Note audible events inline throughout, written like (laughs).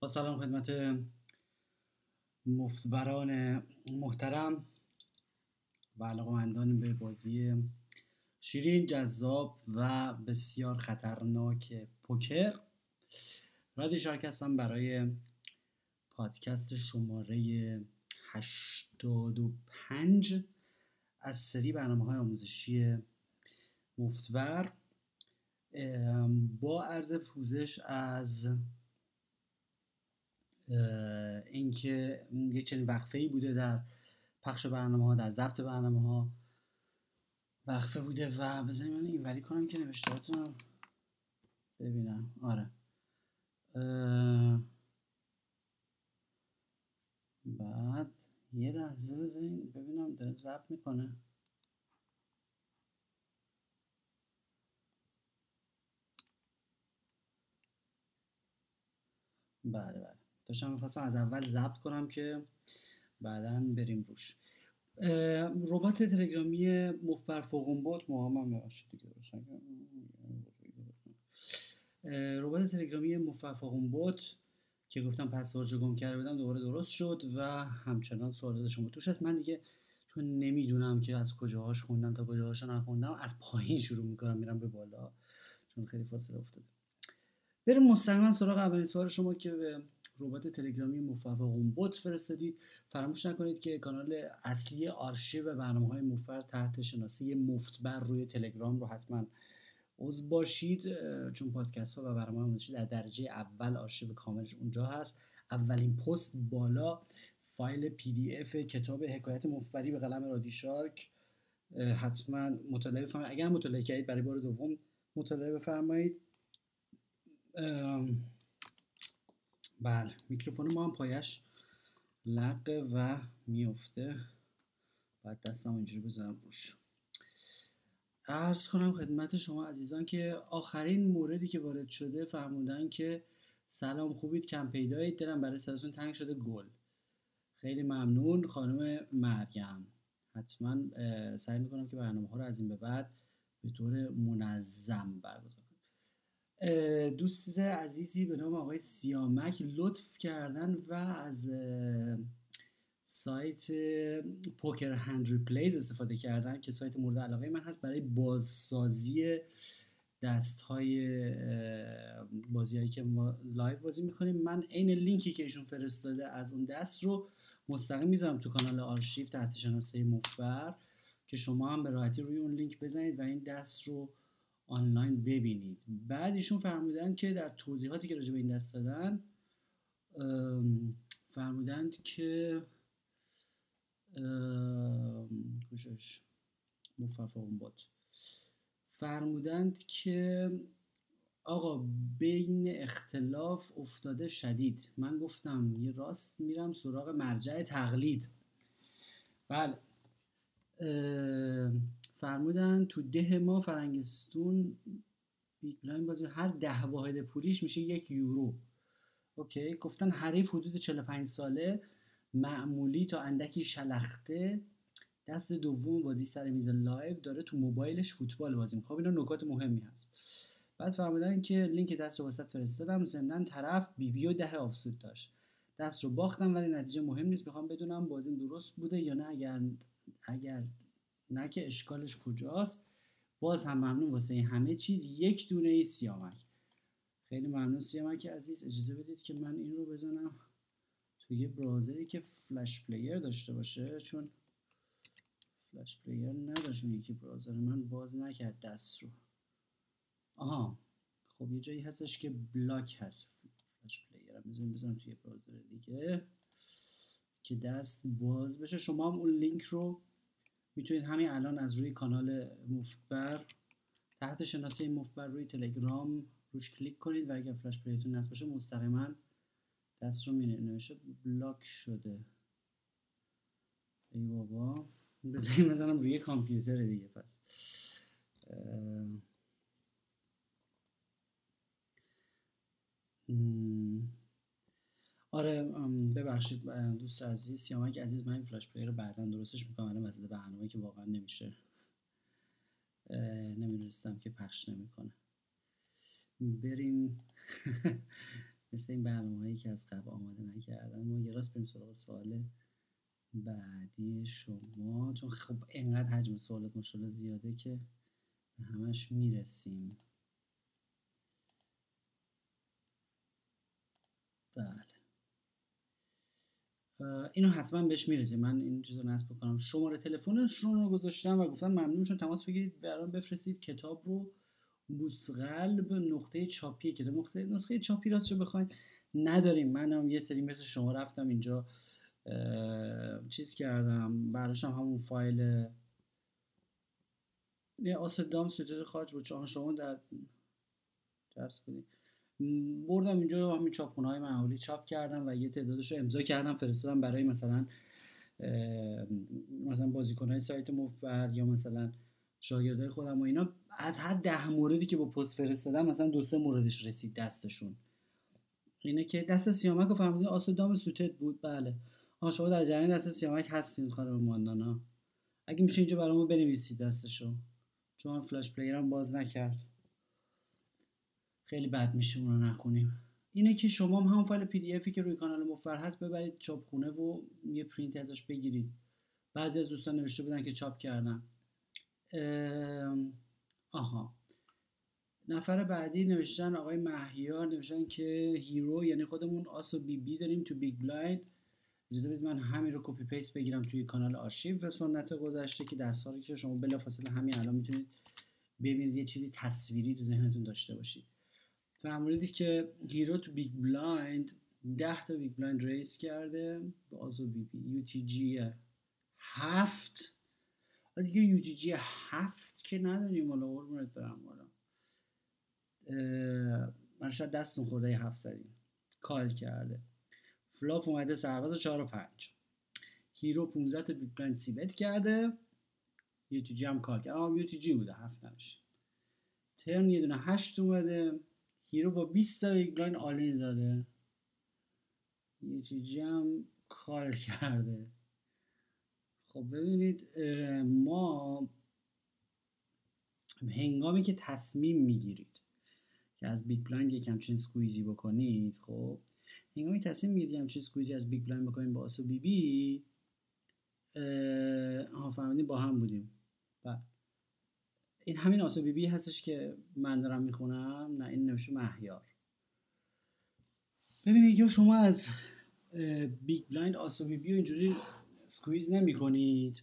با سلام خدمت مفتبران محترم و علاقمندان به بازی شیرین جذاب و بسیار خطرناک پوکر. رادی شارک هستم برای پادکست شماره 85 از سری برنامه های آموزشی مفتبر. با عرض پوزش از اینکه یک چنین وقفه ای بوده در پخش برنامه ها در ضبط برنامه ها وقفه بوده و بذاریم من این ولی کنم که نوشتهاتون ببینم. آره. بعد یه لحظه بذاریم ببینم داره ضبط می‌کنه. بله بله. داشتم می‌خواستم از اول ضبط کنم که بعدا بریم روش. ربات تلگرامی مفبر فوقون بود محمد ربات تلگرامی مفبر فوقون که گفتم پسورد گم کرده بودم دوباره درست شد و همچنان سوالات شما توش هست. من دیگه چون نمی‌دونم که از کجاهاش خوندم تا کجاهاش نخوندم از پایین شروع می‌کنم میرم به بالا. چون خیلی فاصله افتاده. بریم مستقیما سراغ اولین سوال شما که به ربات تلگرامی مفوقون bot فرستادید فراموش نکنید که کانال اصلی آرشیو برنامه های مفتبر تحت شناسه مفتبر روی تلگرام رو حتما عضو باشید چون پادکست ها و برنامه آموزشی در درجه اول آرشیو کاملش اونجا هست. اولین پست بالا فایل پی دی اف کتاب حکایت مفتبری به قلم رادی شارک. حتما مطالعه بفرمایید. اگر مطالعه کردید برای بار دوم مطالعه بفرمایید. بله. میکروفون ما هم پایش لقه و میفته بعد دستم اینجوری بذارم روش. ارز کنم خدمت شما عزیزان که آخرین موردی که وارد شده فرمودن که سلام خوبید کم پیدایید. دلم برای سرتون تنگ شده. گل. خیلی ممنون. خانم مریم. حتما سعی می‌کنم که برنامه ها رو از این به بعد به طور منظم برگزار دوست عزیزی به نام آقای سیامک لطف کردن و از سایت Poker Hand Replays استفاده کردن که سایت مورد علاقه من هست برای بازسازی دست های بازی هایی که ما live بازی می‌کنیم. من عین لینکی که ایشون فرستاده از اون دست رو مستقیم می‌ذارم تو کانال آرشیو تحت شناسه مفبر که شما هم به راحتی روی اون لینک بزنید و این دست رو آنلاین ببینید. بعد ایشون فرمودن که در توضیحاتی که راجع به این دست دادن فرمودند که کجاش مفرفاون بود. فرمودند که آقا بین اختلاف افتاده شدید. من گفتم یه راست میرم سراغ مرجع تقلید. بله. فرمودن تو ده ما فرنگستون blind بازی هر ده واحد پولیش میشه یک یورو. OK گفتن حریف حدود 45 ساله معمولی تا اندکی شلخته. دست دوم بازی سر میز live داره تو موبایلش فوتبال بازی خب اینا نکات مهمی هست. بعد فرمودن که لینک دست رو واست فرستادم ضمن طرف بی بی و ده offsuit داشت. دست رو باختم ولی نتیجه مهم نیست می‌خوام بدونم بازیم درست بوده یا نه. اگر اگر نه که اشکالش کجاست. باز هم ممنون واسه همه چیز. یک دونه ای سیامک. خیلی ممنون سیامک عزیز. اجازه بدید که من این رو بزنم توی یه browser ی که Flash Player داشته باشه. چون Flash Player نداشت اون یکی browser من. باز نکرد دست رو. آها. خب یه جایی هستش که block هست. Flash Player. هم بزنم بزنم توی browser دیگه. که دست باز بشه. شما هم اون لینک رو می‌تونید همین الان از روی کانال مفتبر تحت شناسه مفتبر روی تلگرام روش کلیک کنید و اگر Flash Player تون نصب باشه مستقیما دست رو نوشته block شده. ای بابا. بذاریم بزنم روی کامپیوتر دیگه پس. آره ببخشید دوست عزیز سیامک عزیز من این فلاش پلیر رو بعدا درستش می‌کنم الان وسط برنامه که واقعا نمیشه. نمی‌دونستم که پخش نمی‌کنه. بریم. (laughs) مثل این برنامه هایی که از قبل آماده نکردن ما یه راست بریم سراغ سوال بعدی شما. چون خب انقدر حجم سوالات مشکل زیاده که همش می‌رسیم. بله. اینو حتما بهش می‌رسیم من این چیز رو نصب بکنم. شماره تلفنشون رو گذاشتم و گفتم ممنون میشم. تماس بگیرید برام بفرستید. کتاب رو بوسقلب نقطه چاپی کتاب نقطه نسخه چاپی راست رو بخواین. نداریم. منم یه سری مثل شما رفتم اینجا چیز کردم. براشم همون فایل یه آسدام ستاره خارج بود. چون شما در درس بودیم. بردم اینجا همین چاپخونه های معمولی چاپ کردم و یه تعدادش رو امضا کردم فرستادم برای مثلا مثلا بازیکن های سایت مفبر یا مثلا شاگردای خودم و اینا. از هر ده موردی که با پست فرستادم مثلا دو سه موردش رسید دستشون. اینه که دست سیامک رو فهمیدین آسودام سوتت بود؟ بله. آه شما در جریان دست سیامک هستین خانم ماندانا. اگه میشه اینجا برامو بنویسید دستشو. چون Flash Player م باز نکرد. خیلی بد میشه اون نخونیم اینه که شما هم همون فایل پی دی افی که روی کانال مفتبر هست ببرید چاپخونه و یه پرینت ازش بگیرید. بعضی از دوستان نوشته بودن که چاپ کردن. آها. نفر بعدی نوشتن آقای مهیار نوشتن که hero یعنی خودمون آس و بی بی داریم تو big blind اجازه بدید من همین رو copy paste بگیرم توی کانال آرشیو و سنت گذشته که دستهایی که شما بلافاصله همین الان می‌تونید ببینید یه چیزی تصویری تو ذهنتون داشته باشید. فرمودید که hero تو big blind ده تا big blind raise کرده با آس و بی بی. UTG هفت. دیگه UTG هفت که نداریم حالا قربونت برم حالا من شاید دستون خورده هفت زدیم. call کرده. flop اومده سرباز 4 و 5 hero 15 تا big blind c-bet کرده. UTG هم call کرده. اما UTG بوده هفت نمیشه turn یه دونه هشت اومده. hero با 20 تا big blind all-in زده؟ یه چیزی هم call کرده. خب ببینید ما هنگامی که تصمیم می‌گیرید که از big blind یک همچین squeeze ی بکنید خب هنگامی تصمیم می‌گیرید همچین squeeze ی از big blind بکنید با آس و بی بی ها فهمیدیم با هم بودیم. بله. این همین آسو بی هستش که من دارم می‌خونم نه این نوشته مهیار. ببینید یا شما از بیگ بلایند آس و بی بی اینجوری squeeze نمی کنید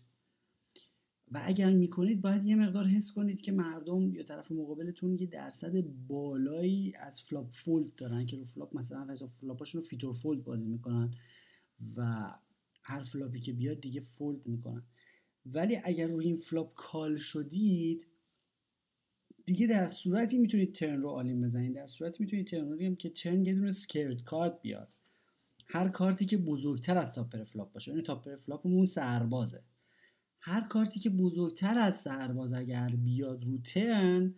و اگر می‌کنید باید یه مقدار حس کنید که مردم یا طرف مقابلتون یه درصد بالایی از flop fold دارن که رو flop مثلا flop اشون رو fit or fold بازی می‌کنن و هر flop ی که بیاد دیگه fold می‌کنن. ولی اگر روی این flop call شدید دیگه در صورتی می‌تونید turn رو all-in بزنید. در صورتی می‌تونید turn رو که turn یه دونه scare card بیاد. هر کارتی که بزرگتر از top flop باشه. یعنی top flop مون سربازه. هر کارتی که بزرگتر از سرباز اگر بیاد رو turn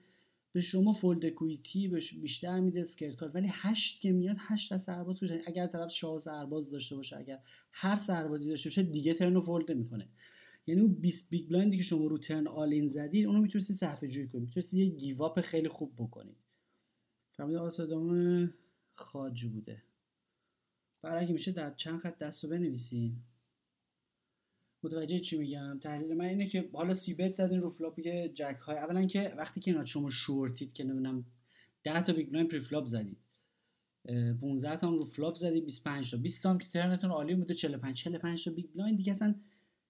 به شما fold equity بیشتر میده scare card ولی هشت که میاد هشت از سرباز باشه اگر طرف شاه سرباز داشته باشه اگر هر سربازی داشته باشه دیگه turn رو fold می‌کنه یعنی اون 20 big blind ی که شما رو turn all-in زدید اونو می‌تونستید صرفه جویی کنید. می‌تونستید یه give up خیلی خوب بکنید. فهمید آسه‌ام خاج بوده. برای اگه میشه در چند خط دست رو بنویسین. متوجه چی میگم؟ تحلیل من اینه که حالا c-bet زدین رو flop ی که جک های اولا که وقتی که شما شورتید که نمی‌دونم 10 تا big blind preflop زدید. 15 تا رو flop زدید 25 تا. 20 تا که turn تون all-in بوده 45 45 تا big blind. دیگه اصلا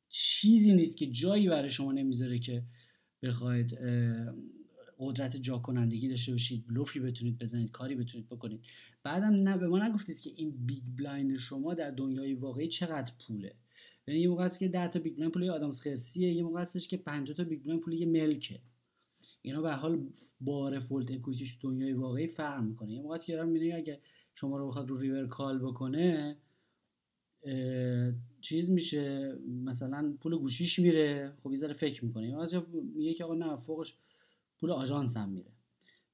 چیزی نیست که جایی برای شما نمی‌ذاره که بخواید قدرت جا کن‌کنندگی داشته باشید بلوفی بتونید بزنید کاری بتونید بکنید. بعدم نه به ما نگفتید که این big blind شما در دنیای واقعی چقدر پوله. یعنی یه موقع است که 10 تا big blind پول آدامس خرسیه یه موقع هستش که 50 تا big blind پول یه ملکه. اینا به حال بار fold equityش دنیای واقعی فرق می‌کنه. یه موقع که دارم اگه شما رو بخواد رو river call بکنه چیز میشه مثلا پول گوشیش میره خب یه فکر می‌کنه. یا میگه که آقا نه فوقش پول آژانس هم میره.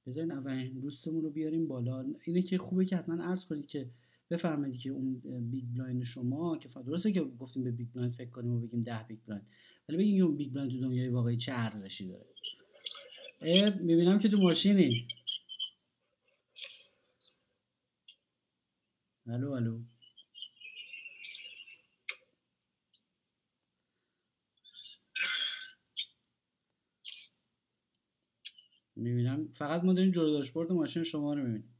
بذارین اولین دوستمون رو بیاریم بالا. اینه که خوبه که حتما عرض کنید که بفرمایید که اون big blind شما که درسته که گفتیم به big blind فکر کنیم و بگیم ده big blind. ولی بگیم اون big blind تو دنیای واقعی چه ارزشی داره. می‌بینم که تو ماشینی. الو الو. می‌بینم. فقط ما داریم جلو داشبورد ماشین شما رو می‌بینیم.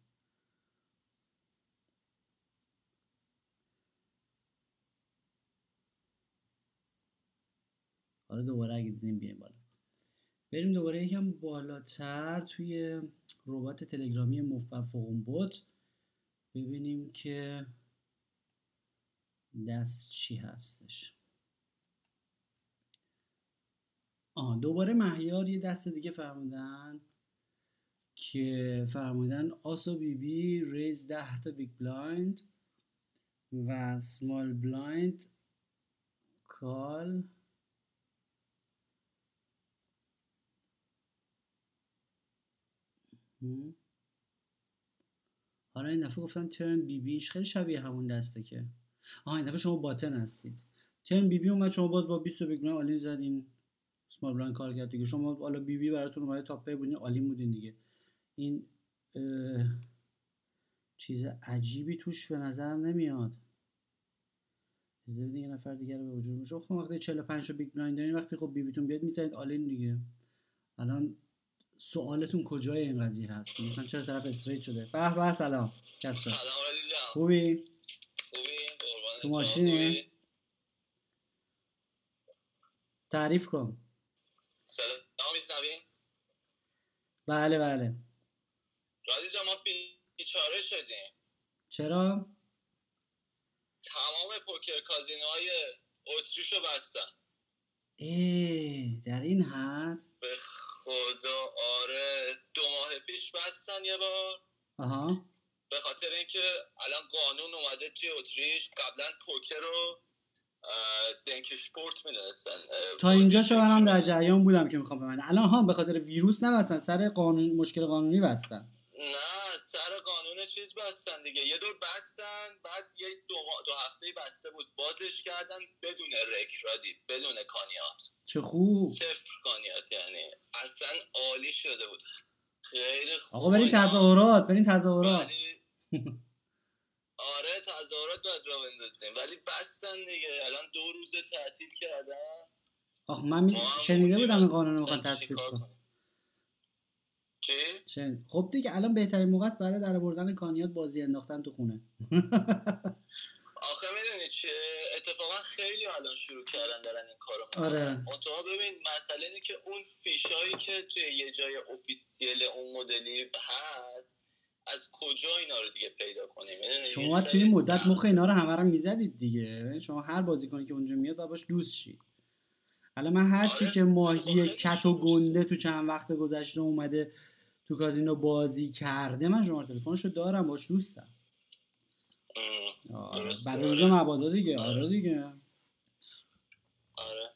حالا دوباره اگه دیدیم بیایم بالا. بریم دوباره یکم بالاتر توی ربات تلگرامی مفبر بوت ببینیم که دست چی هستش. آه دوباره مهیار یه دست دیگه فرمودن که فرمودن آس و بی بی raise ده تا big blind و small blind call حالا این دفعه گفتن turn بی بیش خیلی شبیه همون دسته که. آها این دفعه شما button هستید. turn بی بی اومد شما باز با 20 big blind all-in زدین. small blind call کرد دیگه. شما حالا بی بی براتون اومده top بودین all-in بودین دیگه. این چیز عجیبی توش به نظر نمیاد. یه نفر دیگه رو به وجود میشه خب وقتی 45 تا big blind دارین وقتی خب بی بیتون بیاد می‌زنید all-in دیگه. الان سوالتون کجای این قضیه هست؟ مثلا چرا طرف straight شده؟ به به سلام. کسر سلام خوبی؟ خوبی؟ تو ماشینی؟ تعریف کن سلام میشنوی بله بله. رادی ما بیچاره شدیم. چرا؟ تمام پوکر کازینوهای اتریشو بستن. ای در این حد؟ به خدا آره. دو ماه پیش بستن یه بار. آها. به خاطر اینکه الان قانون اومده توی اتریش قبلا پوکر رو دنکشپورت می‌دونستن تا اینجا شو هم در جریان بودم که می‌خوام ببندم. الان ها به خاطر ویروس نبستن سر قانون مشکل قانونی بستن. نه سر قانون چیز بستن دیگه. یه دور بستن بعد یه دو, دو هفته بسته بود. بازش کردن بدون رکرادی بدون کانیات. چه خوب. صفر کانیات یعنی. اصلا عالی شده بود. خیلی خوب آقا برین تظاهرات برین تظاهرات. (laughs) آره تظاهرات باید را بندازیم. ولی بستن دیگه. الان دو روز تعطیل کردن. آخ من شنیده بودم این قانون رو می‌خوان تصویب کنن. چی؟ خب دیگه الان بهترین موقع است برای در بردن کانیات بازی انداختن تو خونه. آخه می‌دونی چه اتفاقا خیلی الان شروع کردن دارن این کارو آره. منتها ببین مسئله اینه که اون فیشایی که توی یه جای اوفیسیل اون مدلی هست از کجا اینا رو دیگه پیدا کنیم؟ شما توی این مدت مخ اینا رو همه رو می‌زدید دیگه. شما هر بازیکنی که اونجا میاد باید باش دوست شی. حالا من هر چی آره. که ماهی گت و گنده تو چند وقت گذشته اومده تو کازینو بازی کرده من شما تلفنشو دارم باش دوستم. برای روز آره. مبادا دیگه آره. آره دیگه. آره.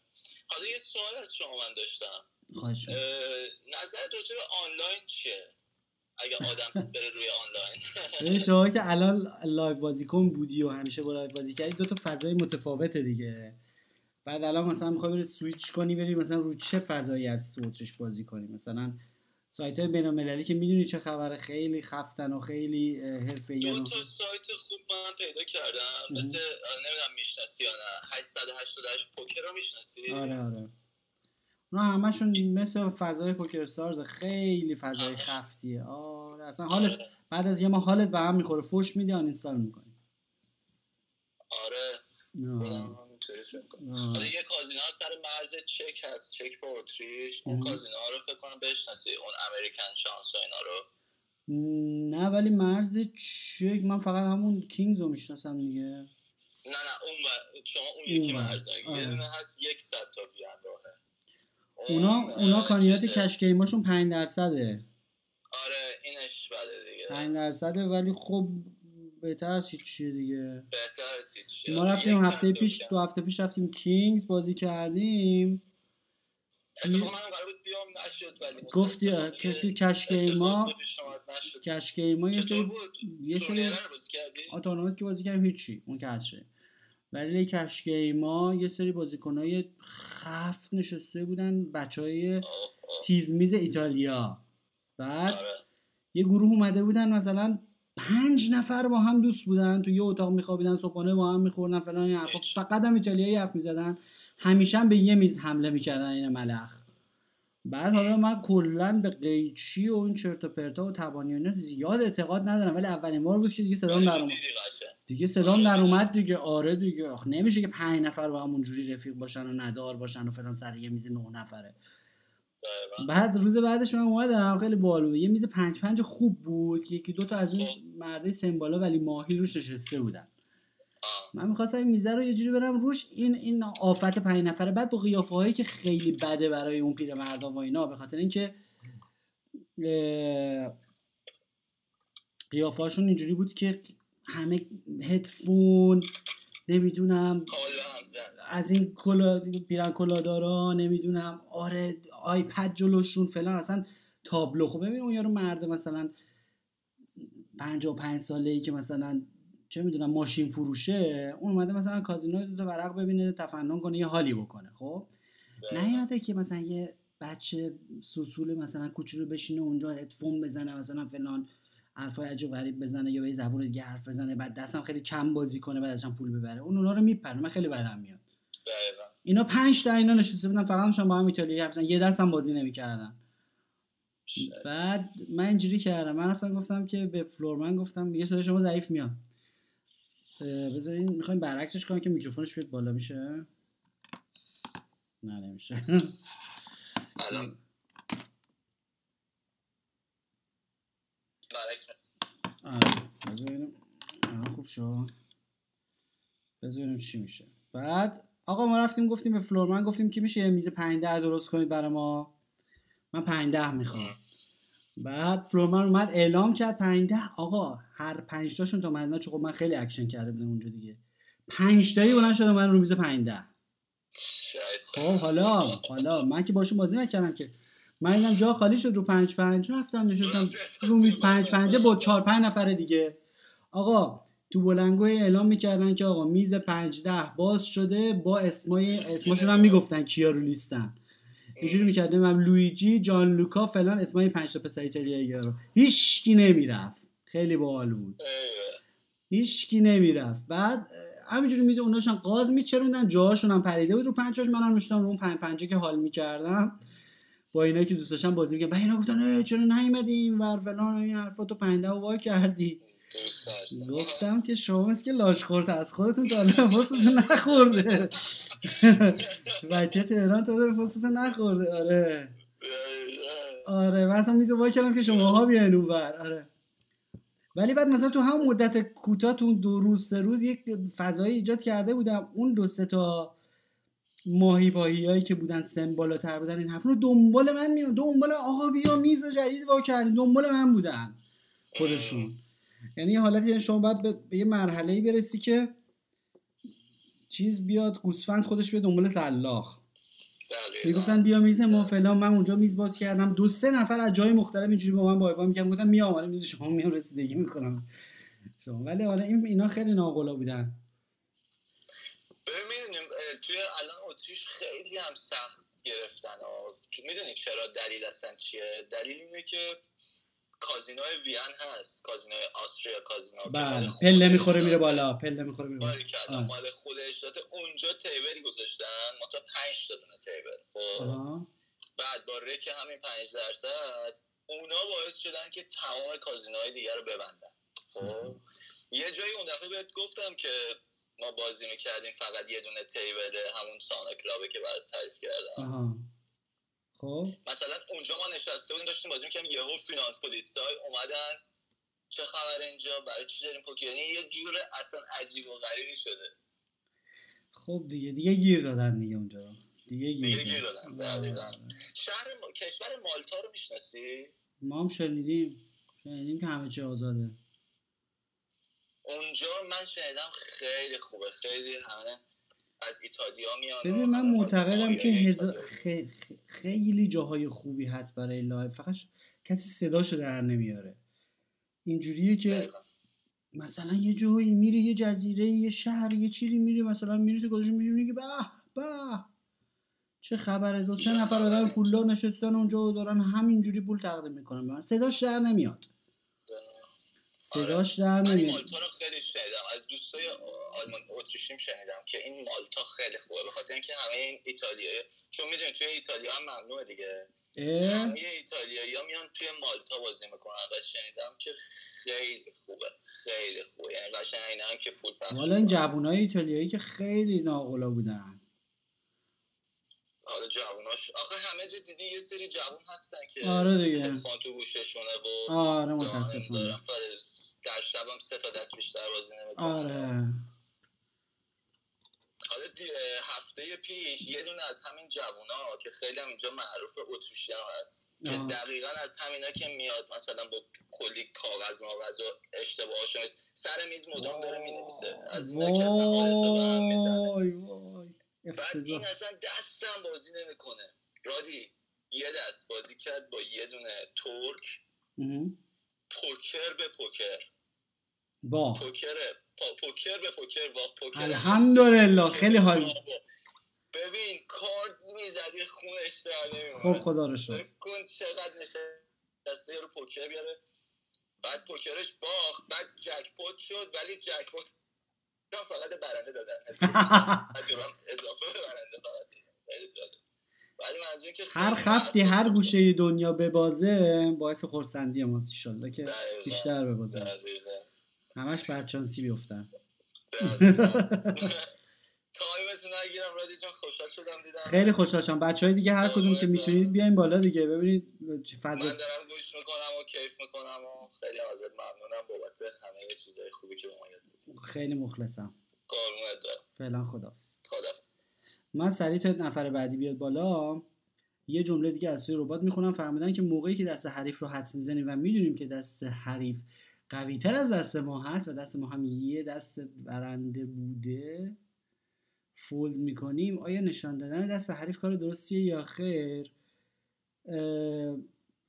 حالا یه سوال از شما من داشتم. خواهش نظر راجع آنلاین چیه؟ اگه آدم بره روی آنلاین. (laughs) شما که الان live بازی کن بودی و همیشه با live بازی کردی دو تا فضای متفاوته دیگه. بعد الان مثلا می‌خوای بری سویچ کنی بری مثلا رو چه فضایی از تو بازی کنی؟ مثلا سایت های بین المللی که می‌دونی چه خبره خیلی خفتن و خیلی حرفه دو تا سایت خوب من پیدا کردم. مثل نمی‌دونم می‌شناسی یا نه 888 پوکر رو می‌شناسی؟ آره آره. اونا همشون مثل فضای پوکر استارز خیلی فضای خفتیه. آره اصلا حالت آره. بعد از یه ما حالت به هم می‌خوره. فوش میدی آن اینستال می‌کنی. آره. حالا یه کازینو سر مرز چک هست. چک با اتریش. اون کازینو رو فکر کنم بشناسی. اون امریکن شانس و اینا رو. نه ولی مرز چک من فقط همون کینگز رو می‌شناسم دیگه. نه نه اون. شما اون یکی مرز یه آره. هست یک ست تا بیان راهه. اونا اونا کانیات کشکیماشون 5 درصده. آره اینش بده دیگه. 5 درصده ولی خب بهتر از هیچ دیگه. بهتر از هیچ ما رفتیم هفته پیش دو هفته پیش رفتیم کینگز بازی کردیم. گفتی که کشکی ما کشکی ما یه سری یه سری تورنمنت که بازی کردیم هیچی اون کشه ولی کشکی ما یه سری بازیکنای خفت نشسته بودن بچه های تیزمیز ایتالیا. بعد آره. یه گروه اومده بودن مثلا پنج نفر با هم دوست بودن تو یه اتاق میخوابیدن صبحانه با هم میخوردن فلان این حرفا فقط هم ایتالیایی حرف می‌زدن. همیشه هم به یه میز حمله می‌کردن این ملخ. بعد حالا من کلا به قیچی و این چرت و پرتا و تبانی و اینا زیاد اعتقاد ندارم ولی اولین بار بود که دیگه صدام در دیدی قشنگ. دیگه صدام در اومد دیگه. آره دیگه. آخ نمیشه که پنج نفر با هم اونجوری رفیق باشن و ندار باشن و فلان سر یه میز نه نفره. بعد روز بعدش من اومدم خیلی باحال بود. یه میز پنج پنج خوب بود که یکی دو تا از این مرده سمبالا ولی ماهی روش نشسته بودن. من می‌خواستم این میزه رو یه جوری برم روش. این این آفت پنج نفره. بعد با قیافه هایی که خیلی بده برای اون پیرمردا و اینا به خاطر اینکه قیافه هاشون اینجوری بود که همه هدفون نمی‌دونم از این کلا پیرن کلادارا نمی‌دونم آره آیپد جلوشون فلان اصلا تابلو. خب ببین اون یارو مرده مثلا 55 ساله ای که مثلا چه می‌دونم ماشین فروشه اون اومده مثلا کازینو دو تا ورق ببینه تفنن کنه یه حالی بکنه. خب؟ نیومده که مثلا یه بچه سوسول مثلا کوچولو بشینه اونجا هدفون بزنه مثلا فلان حرفای عجیب غریب بزنه یا به زبون دیگه حرف بزنه بعد دستم خیلی کم بازی کنه بعد ازشم پول ببره. اون اونا رو میپره من خیلی بدم میاد. دقیقاً. اینا پنج تا اینا نشسته بودن فقط همشون با هم ایتالیایی حرف زدن. یه دستم بازی نمی‌کردن. بعد من اینجوری کردم. من رفتم گفتم که به فلورمن گفتم میگه صدای شما ضعیف میاد. بذارین می‌خوایم برعکسش کنم که میکروفونش بیاد بالا میشه؟ نه نمیشه. الان. برعکس می- بذار ببینیم الان خوب شد بذار ببینیم چی میشه بعد آقا ما رفتیم گفتیم به floorman گفتیم که میشه میز 5 ده درست کنید برای ما من 5 ده می‌خوام بعد floorman اومد اعلام کرد 5 ده آقا هر 5 تاشون تا من چون من خیلی اکشن کرده بودم اونجا دیگه 5 تایی بلند شد من رو میز 5 ده شایسته. خب حالا حالا من که باشون بازی نکردم که من اینم جا خالی شد رو پنج پنج. رفتم نشستم رو میز پنج پنجه با چهار پنج نفر دیگه. آقا تو بلنگوی اعلام می‌کردن که آقا میز پنج ده باز شده با اسمای اسماشون هم می‌گفتن کیا رو لیستن. اینجوری می‌کردم هم لویجی جان لوکا فلان اسمای پنج تا پسر ایتالیایی رو هیچکی نمی‌رفت. خیلی باحال بود. هیچکی نمی‌رفت. بعد همینجوری میز اوناشون قاز میچروندن جاهاشون هم پریده بود. رو پنجاش منم نشستم رو اون پنج پنجه که حال می‌کردم. با اینا که دوست داشتم بازی می‌کردم بعد اینا گفتن چرا نیومدی این ور فلان و این حرفا. تو پنده و وا کردی. گفتم که شما که لاش خورده از خودتون تا حالا نخورده. (laughs) بچه تهران تا حالا نخورده. آره. آره. اصلا میزو وا کردم که شماها بیاین اونور آره. ولی بعد مثلا تو همون مدت کوتاه تو دو روز سه روز یک فضایی ایجاد کرده بودم. اون دو سه تا ماهی هایی که بودن سن بالاتر بودن این حرف رو دنبال من میون دنبال آقا بیا میز جدید وا کردیم دنبال من بودن خودشون. یعنی یه حالتی یعنی شما باید به- به یه مرحله ای برسی که چیز بیاد گوسفند خودش بیاد دنبال سلاخ. می‌گفتن بیا میز ما فلان من اونجا میز باز کردم. دو سه نفر از جای مختلف اینجوری با من بای بای می‌کردن گفتم میام آره میز شما میام رسیدگی می‌کنم. شما ولی آره این اینا خیلی ناقلا بودن. ببین توی الان اتریش خیلی هم سخت گرفتن می‌دونی چرا دلیل اصلا چیه؟ دلیل اینه که کازینوی وین هست. کازینوی آستریا کازینو بله. پله می‌خوره میره. بالا. پله می‌خوره میره بالا. مال خود اشتاته اونجا تیبلی گذاشتن. ما تا پنج تا دونه تیبل. خب. بعد با رک همین پنج درصد اونا باعث شدن که تمام کازینوهای دیگر رو ببندن. خب. یه جایی اون دفعه بهت گفتم که ما بازی می‌کردیم فقط یه دونه تیبله همون سانا کلابه که برات تعریف کردم. خب. مثلا اونجا ما نشسته بودیم داشتیم بازی می‌کردیم یهو فینانس پولیسای اومدن. چه خبر اینجا؟ برای چی داریم پوکر یعنی یه جور اصلا عجیب و غریبی شده. خب دیگه دیگه گیر دادن دیگه اونجا. دیگه دیگه گیر گیر دادن دادن، دقیقاً. آره. شهر ما... کشور مالتا رو می‌شناسی؟ ما هم شنیدیم. شنیدیم که همه چی آزاده. اونجا من شنیدم خیلی خوبه خیلی همه از ایتالیا میان ببین من معتقدم که ایتالیا. هزار خ- خ- خیلی جاهای خوبی هست برای لایو فقط کسی صداشو در نمیاره اینجوریه که دقیقاً. مثلا یه جایی میری یه جزیره یه شهر یه چیزی میری مثلا میری تو گذاشت میری که به به چه خبره دو چه نفر آدم؟ پولدار نشستن اونجا و دارن همینجوری پول تقدیم می‌کنن من صداش در نمیاد صداش در من این نمیاد. مالتا رو خیلی شنیدم. از دوستای آلمان اتریشیم شنیدم که این مالتا خیلی خوبه. به خاطر اینکه همه این ایتالیایی چون می‌دونی توی ایتالیا هم ممنوعه دیگه؟ همه ایتالیایی ها میان توی مالتا بازی می‌کنن. و شنیدم که خیلی خوبه. خیلی خوبه. یعنی قشنگ اینا هم که پول پخش والا این. جوانای ایتالیایی که خیلی ناقلا بودن. حالا جووناش آخه همه جا دیدی یه سری جوون هستن که آره دیگه. هدفون تو گوششونه و آره متاسفانه. در شب هم سه تا دست بیشتر بازی نمی‌کنن آره. حالا هفته پیش یه دونه از همین جوونا که خیلی هم اینجا معروف اتریشی هست. که آه. دقیقا از همینا که میاد مثلا با کلی کاغذ ماغذ و اشتباهاش سر میز مدام داره می‌نویسه. از که اصلا حالتو به هم می‌زنه. بعد این اصلا دستم بازی نمی‌کنه. رادی یه دست بازی کرد با یه دونه ترک. پوکر به پوکر. با. پوکر پا پوکر به پوکر واقع پوکر الحمدلله، پوکر. خیلی حال. ببین کارت می‌زدی خونش در خب خدا رو شکر. فکر کن چقدر نشسته رو پوکر بیاره. بعد پوکرش باخت بعد جکپوت شد ولی جکپوت هم فقط برنده دادن. (laughs) اضافه برنده فقط هر خفتی هر. گوشه دنیا ببازه باعث خورسندی ماست ایشالله که دقیقاً. بیشتر ببازن دقیقاً. همش برچانسی بیفتن. (laughs) تایمتون نگیرم رادی جان خوشحال شدم دیدم. خیلی خوشحال شدم. بچه های دیگه هر کدوم که می‌تونید بیاین بالا دیگه. ببینید فضا من دارم گوش می‌کنم و کیف می‌کنم و خیلی ازت ممنونم بابت همه چیزای خوبی که به ما یاد خیلی مخلصم. قربونت دارم فعلا خداحافظ. خداحافظ. من سریع تا نفر بعدی بیاد بالا یه جمله دیگه از سوی ربات می‌خونم. فرمودن که موقعی که دست حریف رو حدس می‌زنیم و می‌دونیم که دست حریف قوی تر از دست ما هست و دست ما هم یه دست برنده بوده فولد می‌کنیم آیا نشان دادن دست به حریف کار درستیه یا خیر؟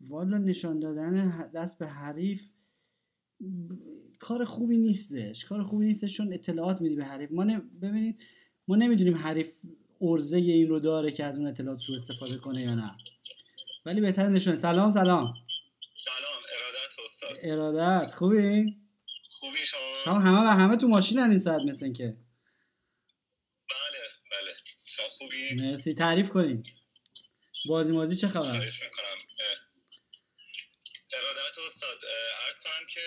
والا نشان دادن دست به حریف کار خوبی نیستش. کار خوبی نیستش چون اطلاعات میدی به حریف. ما ببینید ما نمی‌دونیم حریف ارزه این رو داره که از اون اطلاعات سوء استفاده کنه یا نه. ولی بهتر نشون سلام سلام. سلام ارادت استاد. ارادت خوبی؟ خوبی شما؟ شما همه و همه تو ماشینن این ساعت مثل که. بله بله. شما خوبی؟ مرسی. تعریف کنین. بازی مازی چه خبر؟ خواهش می‌کنم. ارادت استاد عرض کنم که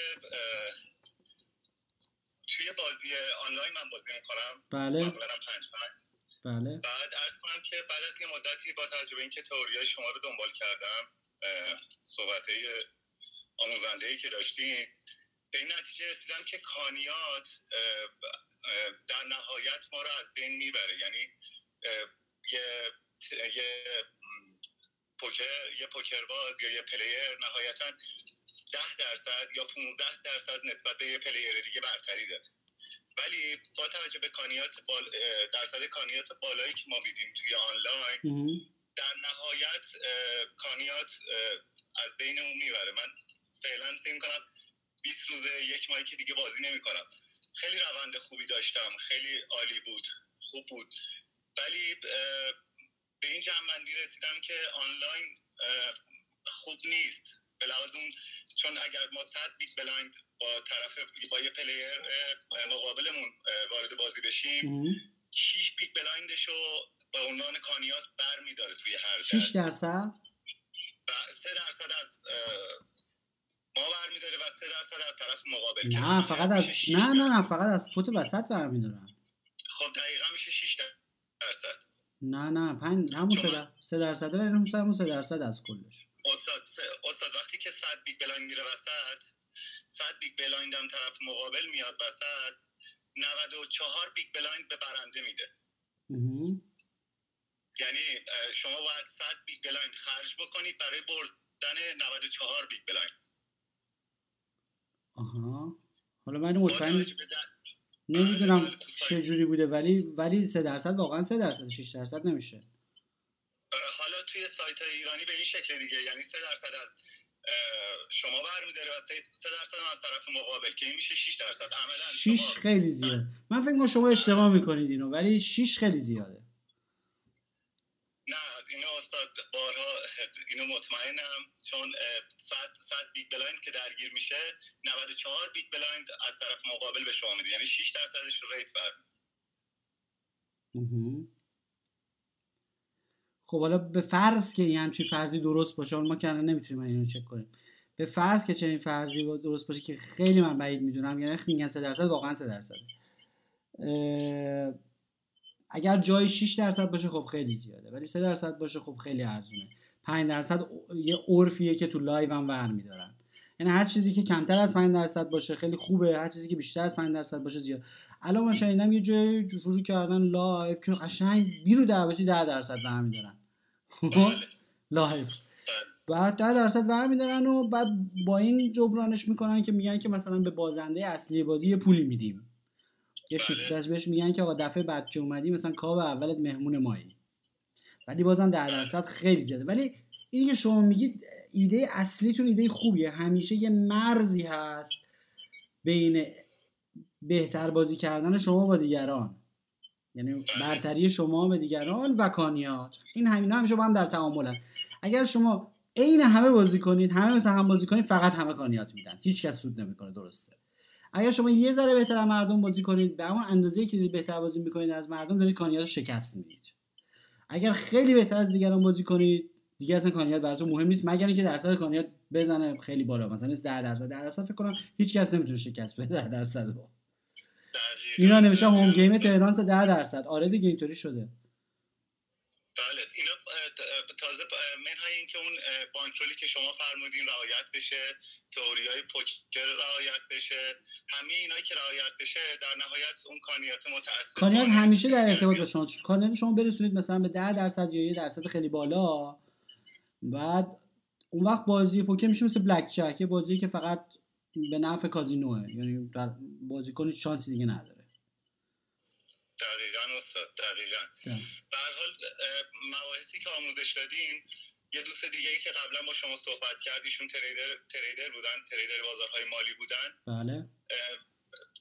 توی بازی آنلاین من بازی می‌کنم. بله معمولا هم پنج پنج بله. بعد عرض کنم که بعد از یه مدتی با توجه به اینکه تئوریای شما رو دنبال کردم صحبت آموزنده ای که داشتیم به این نتیجه رسیدم که کانیات در نهایت ما رو از بین می‌بره. یعنی یه یه پوکر یه پوکر باز یا یه player نهایتا ده درصد یا 15 درصد نسبت به یه player دیگه برتری داره. ولی با توجه به کانیات بال... درصد کانیات بالایی که ما میدیم توی آنلاین. در نهایت کانیات از بین اون می‌بره. من فعلا فکر کنم 20 روزه یک ماهی که دیگه بازی نمی‌کنم. خیلی روند خوبی داشتم. خیلی عالی بود. خوب بود. ولی به این جمع‌بندی رسیدم که آنلاین خوب نیست. به لحاظ اون چون اگر ما 100 big blind با طرف با یه player مقابلمون وارد بازی بشیم. 6 big blindش رو به عنوان کانیات بر میداره توی هر 6 دست. درصد؟ و 3 درصد از ما برمیداره و 3 درصد از طرف مقابل نه فقط از شیش نه نه درصد. نه فقط از pot وسط برمیدارن. خب دقیقا میشه 6 درصد. نه نه پنج همون سه در- سه درصد سه- همون سه درصد از کلش. استاد سه- استاد وقتی که 100 big blind میره وسط 100 big blind هم طرف مقابل میاد وسط 94 big blind به برنده میده. یعنی شما باید 100 big blind خرج بکنید برای بردن 94 big blind آها حالا من مطمئن نمی‌دونم بله. چه جوری بوده ولی ولی سه درصد واقعا سه درصد 6 درصد نمیشه حالا توی سایت های ایرانی به این شکل دیگه یعنی 3 درصد از شما برمیداره و 3 درصد از طرف مقابل که این میشه 6 درصد. عملا 6 شما خیلی زیاد. من فکر کنم شما اشتباه می‌کنید اینو ولی 6 خیلی زیاده. نه اینو استاد بارها اینو مطمئنم چون 100 100 big blind که درگیر میشه 94 big blind از طرف مقابل به شما میده. یعنی 6 درصدش rake بر خب حالا به فرض که این همچین فرضی درست باشه ما که نمی‌تونیم اینو چک کنیم. به فرض که چنین فرضی درست باشه که خیلی من بعید می‌دونم یعنی میگن 3 درصد واقعا 3 درصد اگر جای 6 درصد باشه خب خیلی زیاده ولی 3 درصد باشه خب خیلی ارزونه. 5 درصد یه عرفیه که تو live هم ور میدارن. یعنی هر چیزی که کمتر از 5 درصد باشه خیلی خوبه هر چیزی که بیشتر از 5 درصد باشه زیاد. الان من شنیدم یه جای شروع کردن live که قشنگ بی رودرواسی 10 درصد ور live بعد 10 درصد ور میدارن و بعد با این جبرانش می‌کنن که میگن که مثلا به بازنده اصلی بازی یه پولی میدیم. یه بله. بهش میگن که آقا دفعه بعد که اومدی مثلا کاو اولت مهمون مایی. ولی بازم 10 درصد خیلی زیاده. ولی اینی که شما میگید ایده اصلیتون ایده خوبیه. همیشه یه مرزی هست بین بهتر بازی کردن شما با دیگران. یعنی برتری شما به دیگران و کانیات این همینا همیشه با هم در تعاملن. اگر شما عین همه بازی کنید همه مثل هم بازی کنید فقط همه کانیات میدن. هیچ کس سود نمی‌کنه درسته. اگر شما یه ذره بهتر از مردم بازی کنید به اون اندازه که بهتر بازی می‌کنید از مردم دارید کانیات شکست می‌دید. اگر خیلی بهتر از دیگران بازی کنید دیگه اصلا کانیات براتون مهم نیست مگر اینکه درصد کانیات بزنه خیلی بالا. مثلا 10 درصد 10 درصد فکر کنم هیچ کس نمی‌تونه شکست بده 10 درصد اینا نمیشه هوم گیم تهران 10 درصد. آره دیگه اینطوری شده. بله اینا تازه منهای اینکه اون بانکرولی که شما فرمودین رعایت بشه تئوری های پوکر رعایت بشه همه اینایی که رعایت بشه در نهایت اون کانیات متأثر کانیات همیشه در ارتباط با شما کانیات شما برسونید مثلا به 10 درصد یا یه درصد خیلی بالا بعد اون وقت بازی پوکر میشه مثل بلک جک یه بازی که فقط به نفع کازینوه. یعنی در بازیکن شانسی دیگه نداره. استاد دقیقا. به حال مباحثی که آموزش دادیم یه دوست دیگه ای که قبلا با شما صحبت کردیشون تریدر تریدر بودن تریدر بازارهای مالی بودن. بله.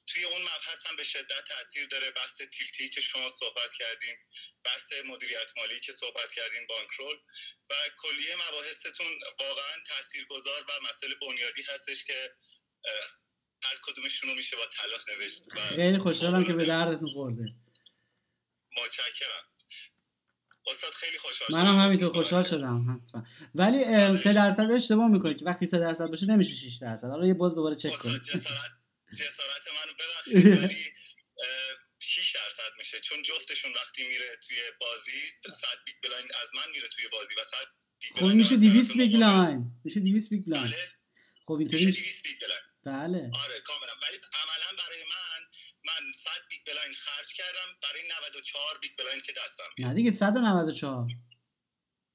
توی اون مبحث هم به شدت تاثیر داره بحث تیلتی که شما صحبت کردیم بحث مدیریت مالی که صحبت کردیم بانکرول. و کلیه مباحثتون واقعا تاثیرگذار و مسئله بنیادی هستش که هر کدومشون رو میشه با تلاش نوشت. خیلی خوشحالم که به دردتون خورده. متشکرم. استاد خیلی خوشحال منم همینطور خوشحال شدم حتما. ولی سه درصد اشتباه می‌کنه که وقتی سه درصد باشه نمیشه 6 درصد. حالا یه باز دوباره چک کنید جسارت منو ببخشید (laughs) ولی 6 درصد میشه. چون جفتشون وقتی میره توی بازی 100 big blind از من میره توی بازی و 100 big خب میشه 200 big blind میشه 200 big blind خب اینطوری میشه 200 big blind بله. آره کاملا. ولی عملا برای من من 100 big blind خرج کردم. برای 94 big blind که دستم. نه دیگه 194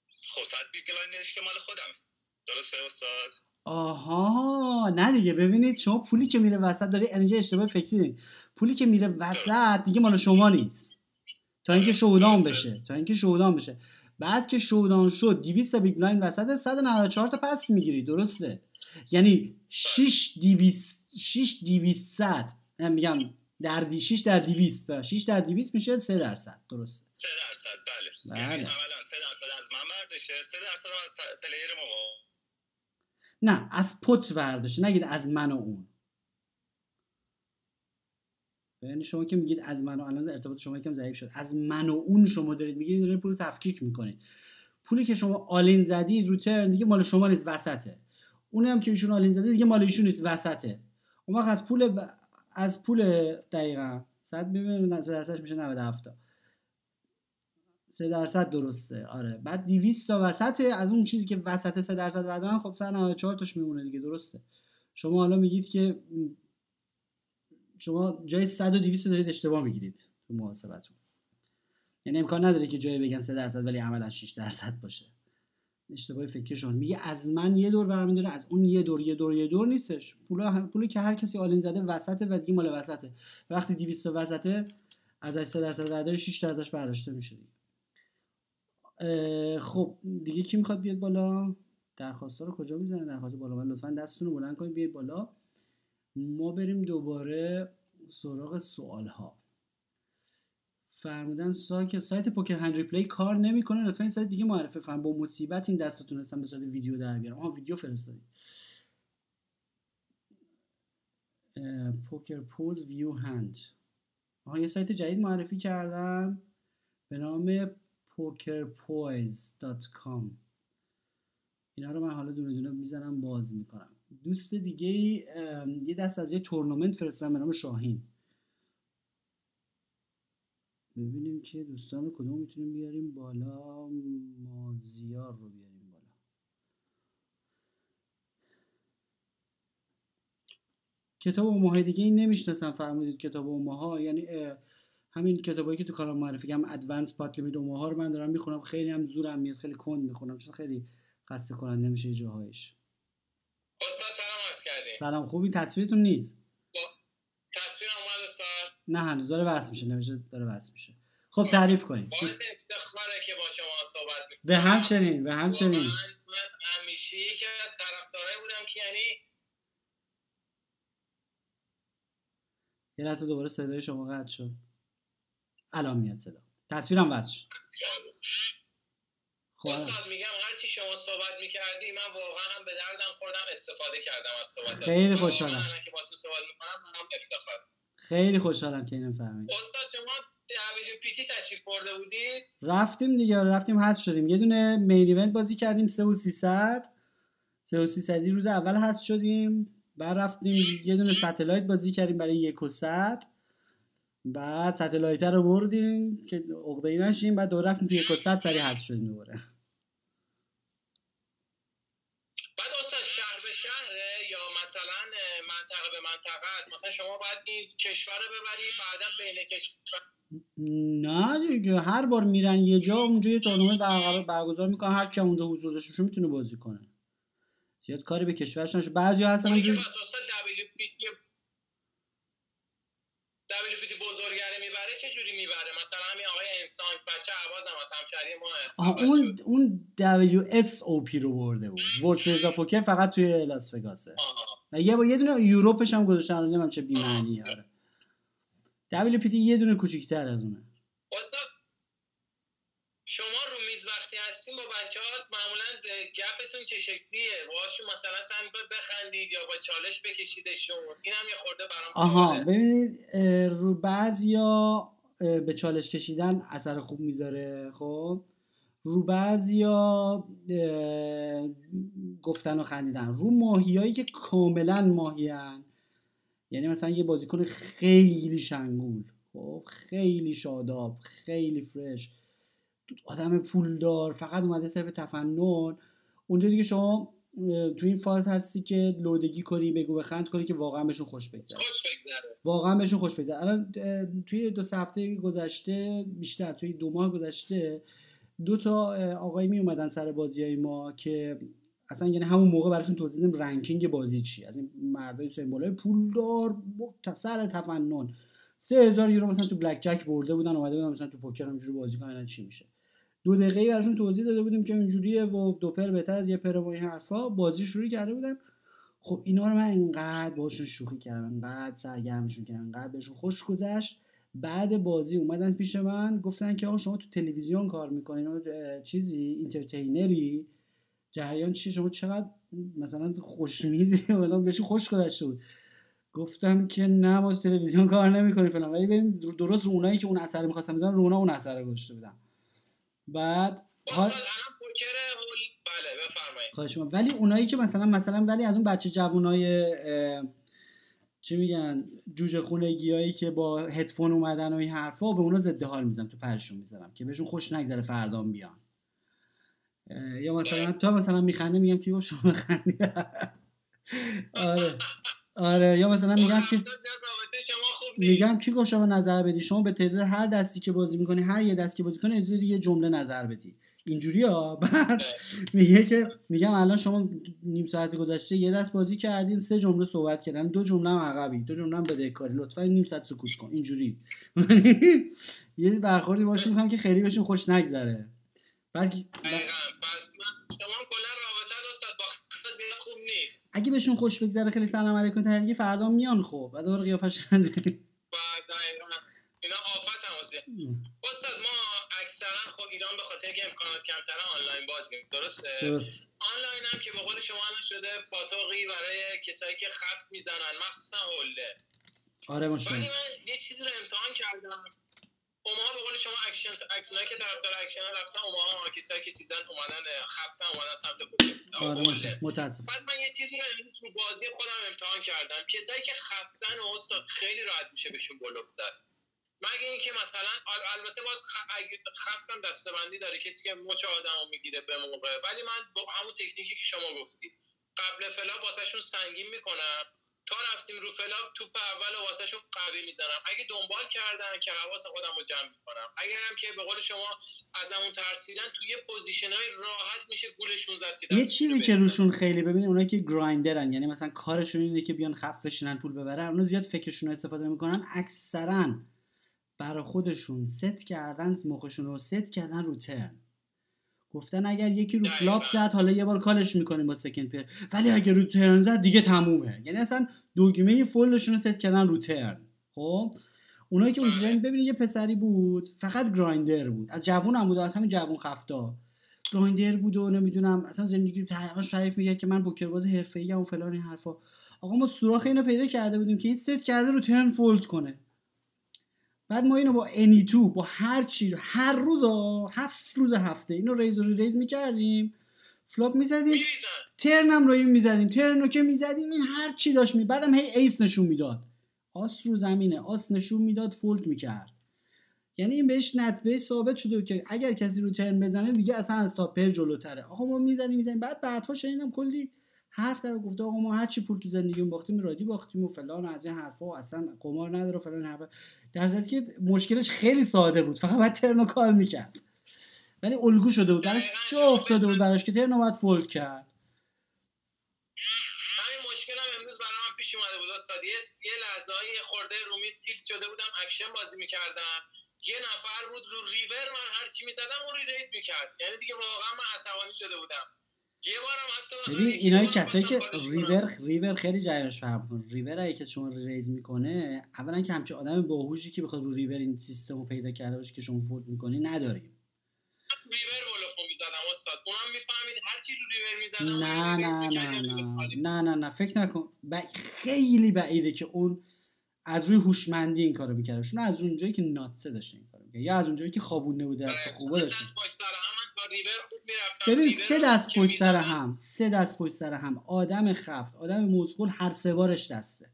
خب 100 big blind ش که مال خودم درسته استاد؟ آها. نه دیگه ببینید شما پولی که میره وسط داری اینجا اشتباه فکری پولی که میره وسط دیگه مال شما نیست. تا اینکه showdown بشه. تا اینکه showdown بشه. بعد که showdown شد 200 big blind وسط 194 تا پس می‌گیری. درسته. یعنی 6 200 6 200 میگم در دی 6 در 200 6 در 200 میشه 3 درصد. درسته؟ 3 درصد. بله. بله. یعنی عملا 3 درصد از من برداشته 3 درصد از پلیر مقابل نه از پت برداشته. نگید از من و اون. یعنی شما که میگید از من و الان ارتباط شما یکم ضعیف شد. از من و اون شما دارید میگید دارید پول تفکیک می‌کنید. پولی که شما all in زدید رو turn دیگه مال شما نیست وسطه. اونی هم که ایشون all in زده دیگه مال ایشون نیست وسطه. اون وقت از پول ب... از پول دقیقا. صد ببینید درصدش میشه 97 3 درصد درسته. آره. بعد 200 تا وسط از اون چیزی که وسط 3 درصد بردارن خب 194 تاش میمونه دیگه. درسته. شما حالا میگید که شما جای 100 و 200 دارید اشتباه می‌گیرید تو محاسبتون. یعنی امکان نداره که جای بگن 3 درصد ولی عملا 6 درصد باشه. اشتباه فکری شما. میگه از من یه دور برمیداره از اون یه دور یه دور یه دور نیستش. پول پولی که هر کسی آلین زده وسطه و دیگه مال وسطه. وقتی 200 تا وسطه از 3 درصد برداری 6 تا ازش برداشته میشه دیگه. خب دیگه کی می‌خواد بیاد بالا؟ درخواست رو کجا می‌زنه؟ درخواست بالا. من لطفا دستتون رو بلند کنید بیاید بالا. ما بریم دوباره سراغ سوال ها فرمودن سایت سایت پوکر هند ریپلی کار نمی‌کنه. لطفا این سایت دیگه معرفه فرم. با مصیبت این دستتون هستم به صورت ویدیو در بیارم. آها ویدیو فرستادید. پوکر پوز ویو هند. آها یه سایت جدید معرفی کردم. به نام pokerpoise.com اینا رو من حالا دونه دونه می‌زنم باز می‌کنم. دوست دیگه یه دست از یه تورنمنت فرستادم به نام شاهین. ببینیم که دوستان کدوم می‌تونیم بیاریم بالا مازیار رو بیاریم بالا. کتاب و ماهای دیگه این نمی‌شناسم فرمودید کتاب و ماها. یعنی همین کتابایی که تو کارم معرفی کردم ادوانس پات لیمیت رو من دارم می‌خونم. خیلی هم زورم میاد خیلی کند می‌خونم چون خیلی خسته کننده میشه جاهایش. سلام خوبی؟ تصویرتون نیست؟ نه هنوز داره بحث میشه نمیشه داره بحث میشه. خب تعریف کنید باعث افتخاره که با شما صحبت می‌کنم به همچنین به همچنین. من, من همیشه یکی از طرفدارای بودم که یعنی یه لحظه دوباره صدای شما قطع شد. الان میاد صدا. تصویرم وصل شد. خب استاد میگم هر چی شما صحبت می‌کردی من واقعا هم به دردم خوردم استفاده کردم از صحبت خیلی خوشحالم. که با تو صحبت می‌کنم هم افتخار. خیلی خوشحالم که اینو فهمید. استاد شما WPT تشریف برده بودید؟ رفتیم دیگه رفتیم هست شدیم. یه دونه مین ایونت بازی کردیم 3 و 300 3 و 300 روز اول هست شدیم. بعد رفتیم یه دونه ستلایت بازی کردیم برای یک و صد. بعد ستلایت رو بردیم که عقده ای نشیم. بعد دور رفتیم تو یک و صد سری هست شدیم دوباره بعد استاد شهر به شهره یا مثلا منطقه است. مثلا شما باید این کشور رو ببری بعدا بین کشور. نه دیگه هر بار میرن یه جا اونجا یه تورنمنت برگزار می‌کنن هر کی اونجا حضور داشته می‌تونه بازی کنه. زیاد کاری به کشورش نشه بعضی هستن اونجا WPT بزرگره می‌بره چه جوری می‌بره؟ مثلا همین آقای انسان بچه عباس هم از همشهری ما اون اون WSOP رو برده بود. World Series Poker فقط توی لاس وگاسه. یه با یه دونه Europe ش هم گذاشتن نمی‌دونم چه بی‌معنی آره. WPT یه دونه کوچیک‌تر از اونه. شما رو میز وقتی هستیم با بچه ها معمولا گپتون چه شکلیه؟ باشون مثلا سعی بخندید یا با چالش بکشیدشون. این هم یه خورده برام آها ببینید رو بعضیا به چالش کشیدن اثر خوب می‌ذاره خب؟ رو بعضیا گفتن و خندیدن. رو ماهیایی که کاملا ماهیان یعنی مثلا یه بازیکن خیلی شنگول. خب خیلی شاداب خیلی فرش. آدم پولدار فقط اومده صرف تفنن. اونجا دیگه شما تو این فاز هستی که لودگی کنی بگو بخند کنی که واقعا بهشون خوش بگذره. واقعا بهشون خوش بگذره. الان توی دو هفته گذشته بیشتر توی دو ماه گذشته دو تا آقای می اومدن سر بازی های ما که اصلا یعنی همون موقع براشون توضیح دادم رنکینگ بازی چی از این مردای سیمبولای پولدار سر تفنن. سه هزار یورو مثلا تو بلک جک برده بودن اومده بودن مثلا تو پوکر همینجوری بازی کنن چی میشه. دو دقیقه براشون توضیح داده بودیم که اینجوریه و دو پر بهتر از یه پر و این حرفا. بازی شروع کرده بودن. خب اینا رو من انقدر باشون شوخی کردم انقدر سرگرمشون کردم انقدر بهشون خوش گذشت. بعد بازی اومدن پیش من گفتن که آقا شما تو تلویزیون کار می‌کنین چیزی؟ entertainer ی؟ جریان چی شما چقدر مثلا خوشمزه‌ای؟ (laughs) ولی بهشون خوش گذشته بود. گفتم که نه ما تو تلویزیون کار نمی‌کنیم فلان. ولی ببین درست رو اونایی که اون اثر می‌خواستم بزنم رو اون اثر گذاشته بودم بعد ها... بله خواهش ولی اونایی که مثلا مثلا ولی از اون بچه جوونای چی میگن جوجه خونگی هایی که با هدفون اومدن و این حرفا به اونا ضد حال می‌زنم تو پرشون می‌ذارم که بهشون خوش نگذره فردا بیان. یا مثلا تا مثلا میخنده میگم کی شما بخندی (laughs) آره. آره یا مثلا میگم که میگم کی گفت شما نظر بدی؟ شما به تعداد هر دستی که بازی می‌کنی هر یه دست که بازی کنی از یه جمله نظر بدی. اینجوری ها؟ (laughs) بعد میگه که میگم الان شما نیم ساعت گذشته یه دست بازی کردین سه جمله صحبت کردن دو جمله هم عقبی دو جمله هم بدهکاری لطفا نیم ساعت سکوت کن اینجوری. (laughs) یه برخوردی باشه می‌کنم که خیلی بهشون خوش نگذره. بعد پس شما کلا رابطه با خوب نیست. اگه بهشون خوش بگذره خیلی سلام علیکم تهرگی فردا میان خب بعد دوباره قیافش اینا آفت هم استاد ما اکثرا خب ایران به خاطر که امکانات کمتر آنلاین بازیم درسته؟ درست. آنلاین هم که به قول شما الان شده پاتوقی برای کسایی که خفت می‌زنن مخصوصا هوله آره ولی ماشاءالله من یه چیزی رو امتحان کردم. اوماها به قول شما اکشن اکشنایی که طرفدار اکشن رفتن اوماها کسایی که چیزن اومدن خفتن اومدن سمت آره متاسف بعد من یه چیزی رو امروز رو بازی خودم امتحان کردم. کسایی که خفتن و استاد خیلی راحت میشه بهشون bluff زد. مگه اینکه مثلا ال- البته باز خفتم دسته‌بندی داره کسی که مچ آدمو می‌گیره به موقع. ولی من با همون تکنیکی که شما گفتید قبل flop واسهشون سنگین می‌کنم تا رفتیم رو flop توپ اول رو واسهشون قوی می‌زنم. اگه دنبال کردن که حواس خودم رو جمع می‌کنم. اگرم که به قول شما از همون ترسیدن توی position های راحت میشه گولشون زد که یه چیزی که. روشون خیلی ببینید اونایی که grinder ن یعنی مثلا کارشون اینه که بیان خف بشینن پول ببرن. اونا زیاد فکرشون رو استفاده می‌کنن اکثرا برای خودشون ست کردن مخشون رو ست کردن رو turn. گفتن اگر یکی رو. flop زد حالا یه بار call ش می‌کنیم با second pair. ولی اگر رو turn زد دیگه تمومه. یعنی اصلا دگمه fold شون رو ست کردن رو turn. خب؟ اونایی که اونجوری ببینید یه پسری بود فقط grinder بود. از جوون هم بود از همین جوون خفتا. grinder بود و نمی‌دونم اصلا زندگی تحقیقش تعریف می‌کرد که من پوکرباز حرفه‌ای ام و فلان این حرفا. آقا ما سوراخ اینو پیدا کرده بودیم که این ست کرده رو turn fold کنه. بعد ما اینو با any two با هر چی هر روز هفت روز هفته اینو raise و raise می‌کردیم. flop می‌زدیم. turn م رو این می‌زدیم. turn رو که می‌زدیم این هر چی داشت می بعدم هی ace نشون می‌داد. آس رو زمینه آس نشون می‌داد فولد می‌کرد. یعنی این بهش نتبه ثابت شده بود که اگر کسی رو ترن بزنه دیگه اصلا از تاپر جلوتره. آقا ما می‌زدیم می‌زدیم. بعد بعدها شنیدم کلی حرف داره گفته آقا ما هر چی پول تو زندگیمون باختیم رادی باختیم و فلان و از این حرفا و اصلا قمار نداره فلان حرفا. در صورتی که مشکلش خیلی ساده بود. فقط باید ترن رو کار می‌کرد. ولی الگو شده بود. براش دقیقاً. جا افتاده بود براش که ترن رو باید فولد کرد؟ پیش اومده بود استاد. یه, لحظه های خورده رومیز tilt شده بودم اکشن بازی می‌کردم. یه نفر بود رو ریور من هر چی می‌زدم اون raise می‌کرد. یعنی دیگه واقعا من عصبانی شده بودم. یه بارم حتی یکی اینایی بارم کسایی که. ریور ریور خیلی جریانش فرق کن. ریور اگه کسی شما raise می‌کنه اولا که همچین آدم باهوشی که بخواد رو ریور این سیستم رو پیدا کرده باشه که شما fold می‌کنی نداریم. ریور ولفو می‌زدم استاد. اونم می‌فهمید هر چی رو ریور می‌زدم نه نه نه نه. نه نه نه فکر نکن. ب... خیلی بعیده که اون از روی هوشمندی این کارو می‌کرده. چون از اونجایی که ناتسه داشته این کارو یا از اونجایی که خوابونده بوده دست آره، خوبه داشته. ریور خوب می‌رفتم ببین سه دست پشت سر هم سه دست پشت سر هم. آدم خفت آدم موزغول هر سه بارش دسته.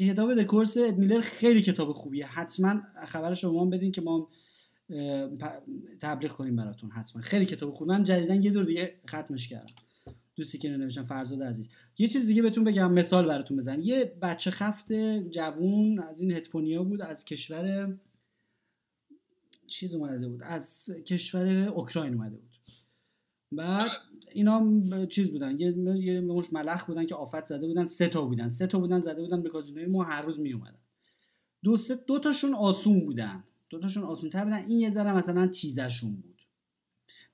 کتاب دکورس ادمیلر خیلی کتاب خوبیه. حتما خبر شما هم بدین که ما تبلیغ کنیم براتون حتما. خیلی کتاب خوبه من جدیدا یه دور دیگه ختمش کردم. دوستی که نوشتم فرزاد عزیز. یه چیز دیگه بهتون بگم مثال براتون بزنم. یه بچه خفت جوون از این هدفونیا بود از کشور چیز اومده بود از کشور اوکراین اومده بود. بعد اینا هم چیز بودن یه یه مش ملخ بودن که آفت زده بودن سه تا بودن. سه تا بودن زده بودن به کازینوی ما هر روز می اومدن دو سه دو تاشون آسون بودن. دو تاشون آسون تر بودن. این یه ذره مثلا تیزشون بود.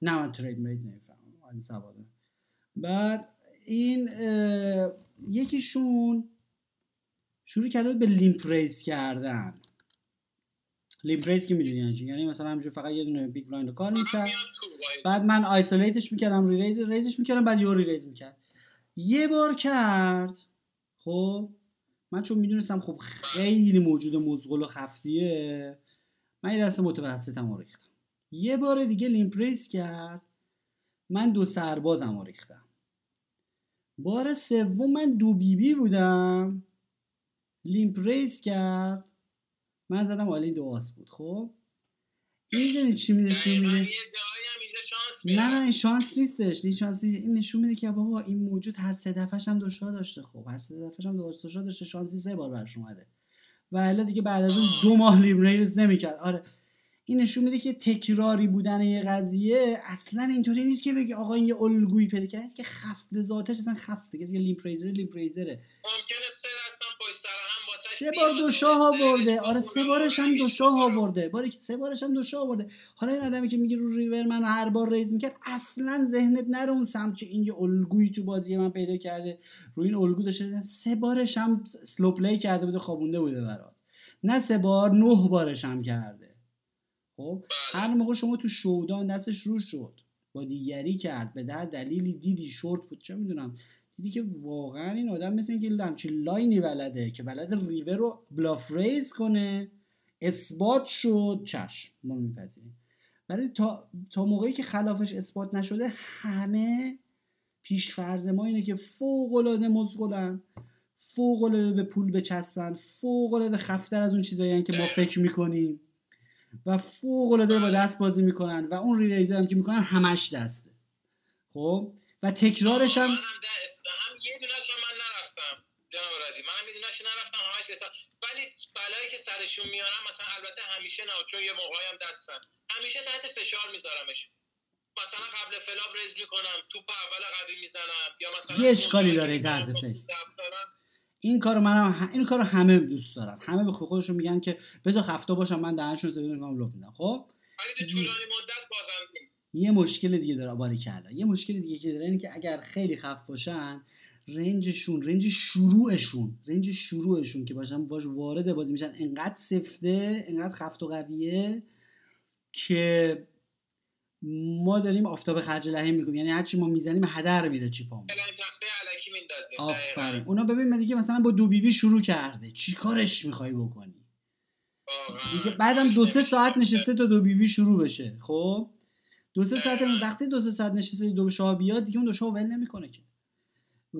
نه من ترید مرید نمی‌فهمم. بعد این یکیشون شروع کرده بود به لیمپ ریز کردن. لیمپ ریز که می‌دونی یعنی؟ یعنی مثلا همینجور فقط یه دونه بیگ بلایند رو کار می‌کرد. تو وایلد. بعد من آیسولیتش می‌کردم ری ریز ریزش می‌کردم بعد یو ری ریز می‌کرد. یه بار کرد. خب من چون می‌دونستم خب خیلی موجود مزغول و خفتیه من یه دست متوسطم رو ریختم. یه بار دیگه limp raise کرد. من دو سربازم رو ریختم. بار سوم من دو بی‌بی بودم. limp raise کرد. من زدم all in دو آس بود خب؟ این می‌دونی چی نشون میده؟ اینجا شانس نه نه این شانس نیستش. این شانس. این نشون میده که بابا این موجود هر سه دفعهش هم دوشا داشته خب؟ هر سه دفعهش هم دوشا داشته شانسی سه بار برش اومده. و الا دیگه بعد از اون دو ماه limp-raise نمی‌کرد. آره. این نشون میده که تکراری بودن یه قضیه اصلا اینطوری نیست که بگی آقا این یه الگویی پیدا کرد. که خفت ذاتش اصلا خفته. کسی که limp-raiser limp-raiser ه ممکنه سه بار دو شاه آورده. آره سه بارش هم دو شاه آورده. باری که سه بارش هم دو شاه آورده. حالا این آدمی که میگه رو ریور من هر بار raise می‌کرد اصلا ذهنت نره اون سمت که این یه الگویی تو بازی من پیدا کرده. رو این الگو داشته سه بارش هم slow play کرده بوده خوابونده بوده برات. نه سه بار نه بارش هم کرده. خب. هر موقع شما تو showdown دستش رو شد با دیگری کرد به در دلیلی دیدی شورت بود چه می‌دونم. دیدی که واقعا این آدم مثل اینکه همچین line ی بلده که بلد ریور رو bluff raise کنه اثبات شد چشم ما میپذیریم. ولی تا, تا موقعی که خلافش اثبات نشده همه پیش فرض ما اینه که فوق العاده مزغلن فوق العاده به پول بچسبن فوق العاده خفتر از اون چیزایی که ما فکر می‌کنیم و فوق العاده با دست بازی می‌کنن و اون ریلیزر هم که می‌کنن همش دسته. خب؟ و تکرارش هم منم دست هم یه دونش هم من نرفتم جناب رادی. منم یه دونش نرفتم همش رسم ولی بلایی که سرشون میارم مثلا البته همیشه نه چون یه موقعی هم دستم همیشه تحت فشار میذارمش. مثلا قبل فلاب ریز می‌کنم توپ اول قوی می‌زنم یا مثلا یه اشکالی داره طرز فکر. این کارو منم. این کارو همه دوست دارن. همه به خودشون میگن که بذار خفته باشم من دهنشون رو می‌کنم لپ میدم خب؟ ولی طولانی مدت بازم یه مشکل دیگه داره باری کلا یه مشکل دیگه که داره اینه که اگر خیلی خف باشن رنجشون رنج شروعشون رنج شروعشون که باشن باش وارد بازی میشن. انقدر سفته انقدر خفت و قویه که ما داریم آفتاب خرج لحیم می‌کنیم یعنی هرچی ما می‌زنیم هدر میره علکی میندازیم آفرین. اونا ببین من دیگه مثلا با دو بیبی شروع کرده. چی کارش می‌خوای بکنی؟ دیگه بعدم دو سه ساعت نشسته تا دو بیبی شروع بشه. خب؟ دو سه ساعت وقتی دو سه ساعت نشسته دو شاه بیاد دیگه اون دو شاه ول نمی‌کنه که.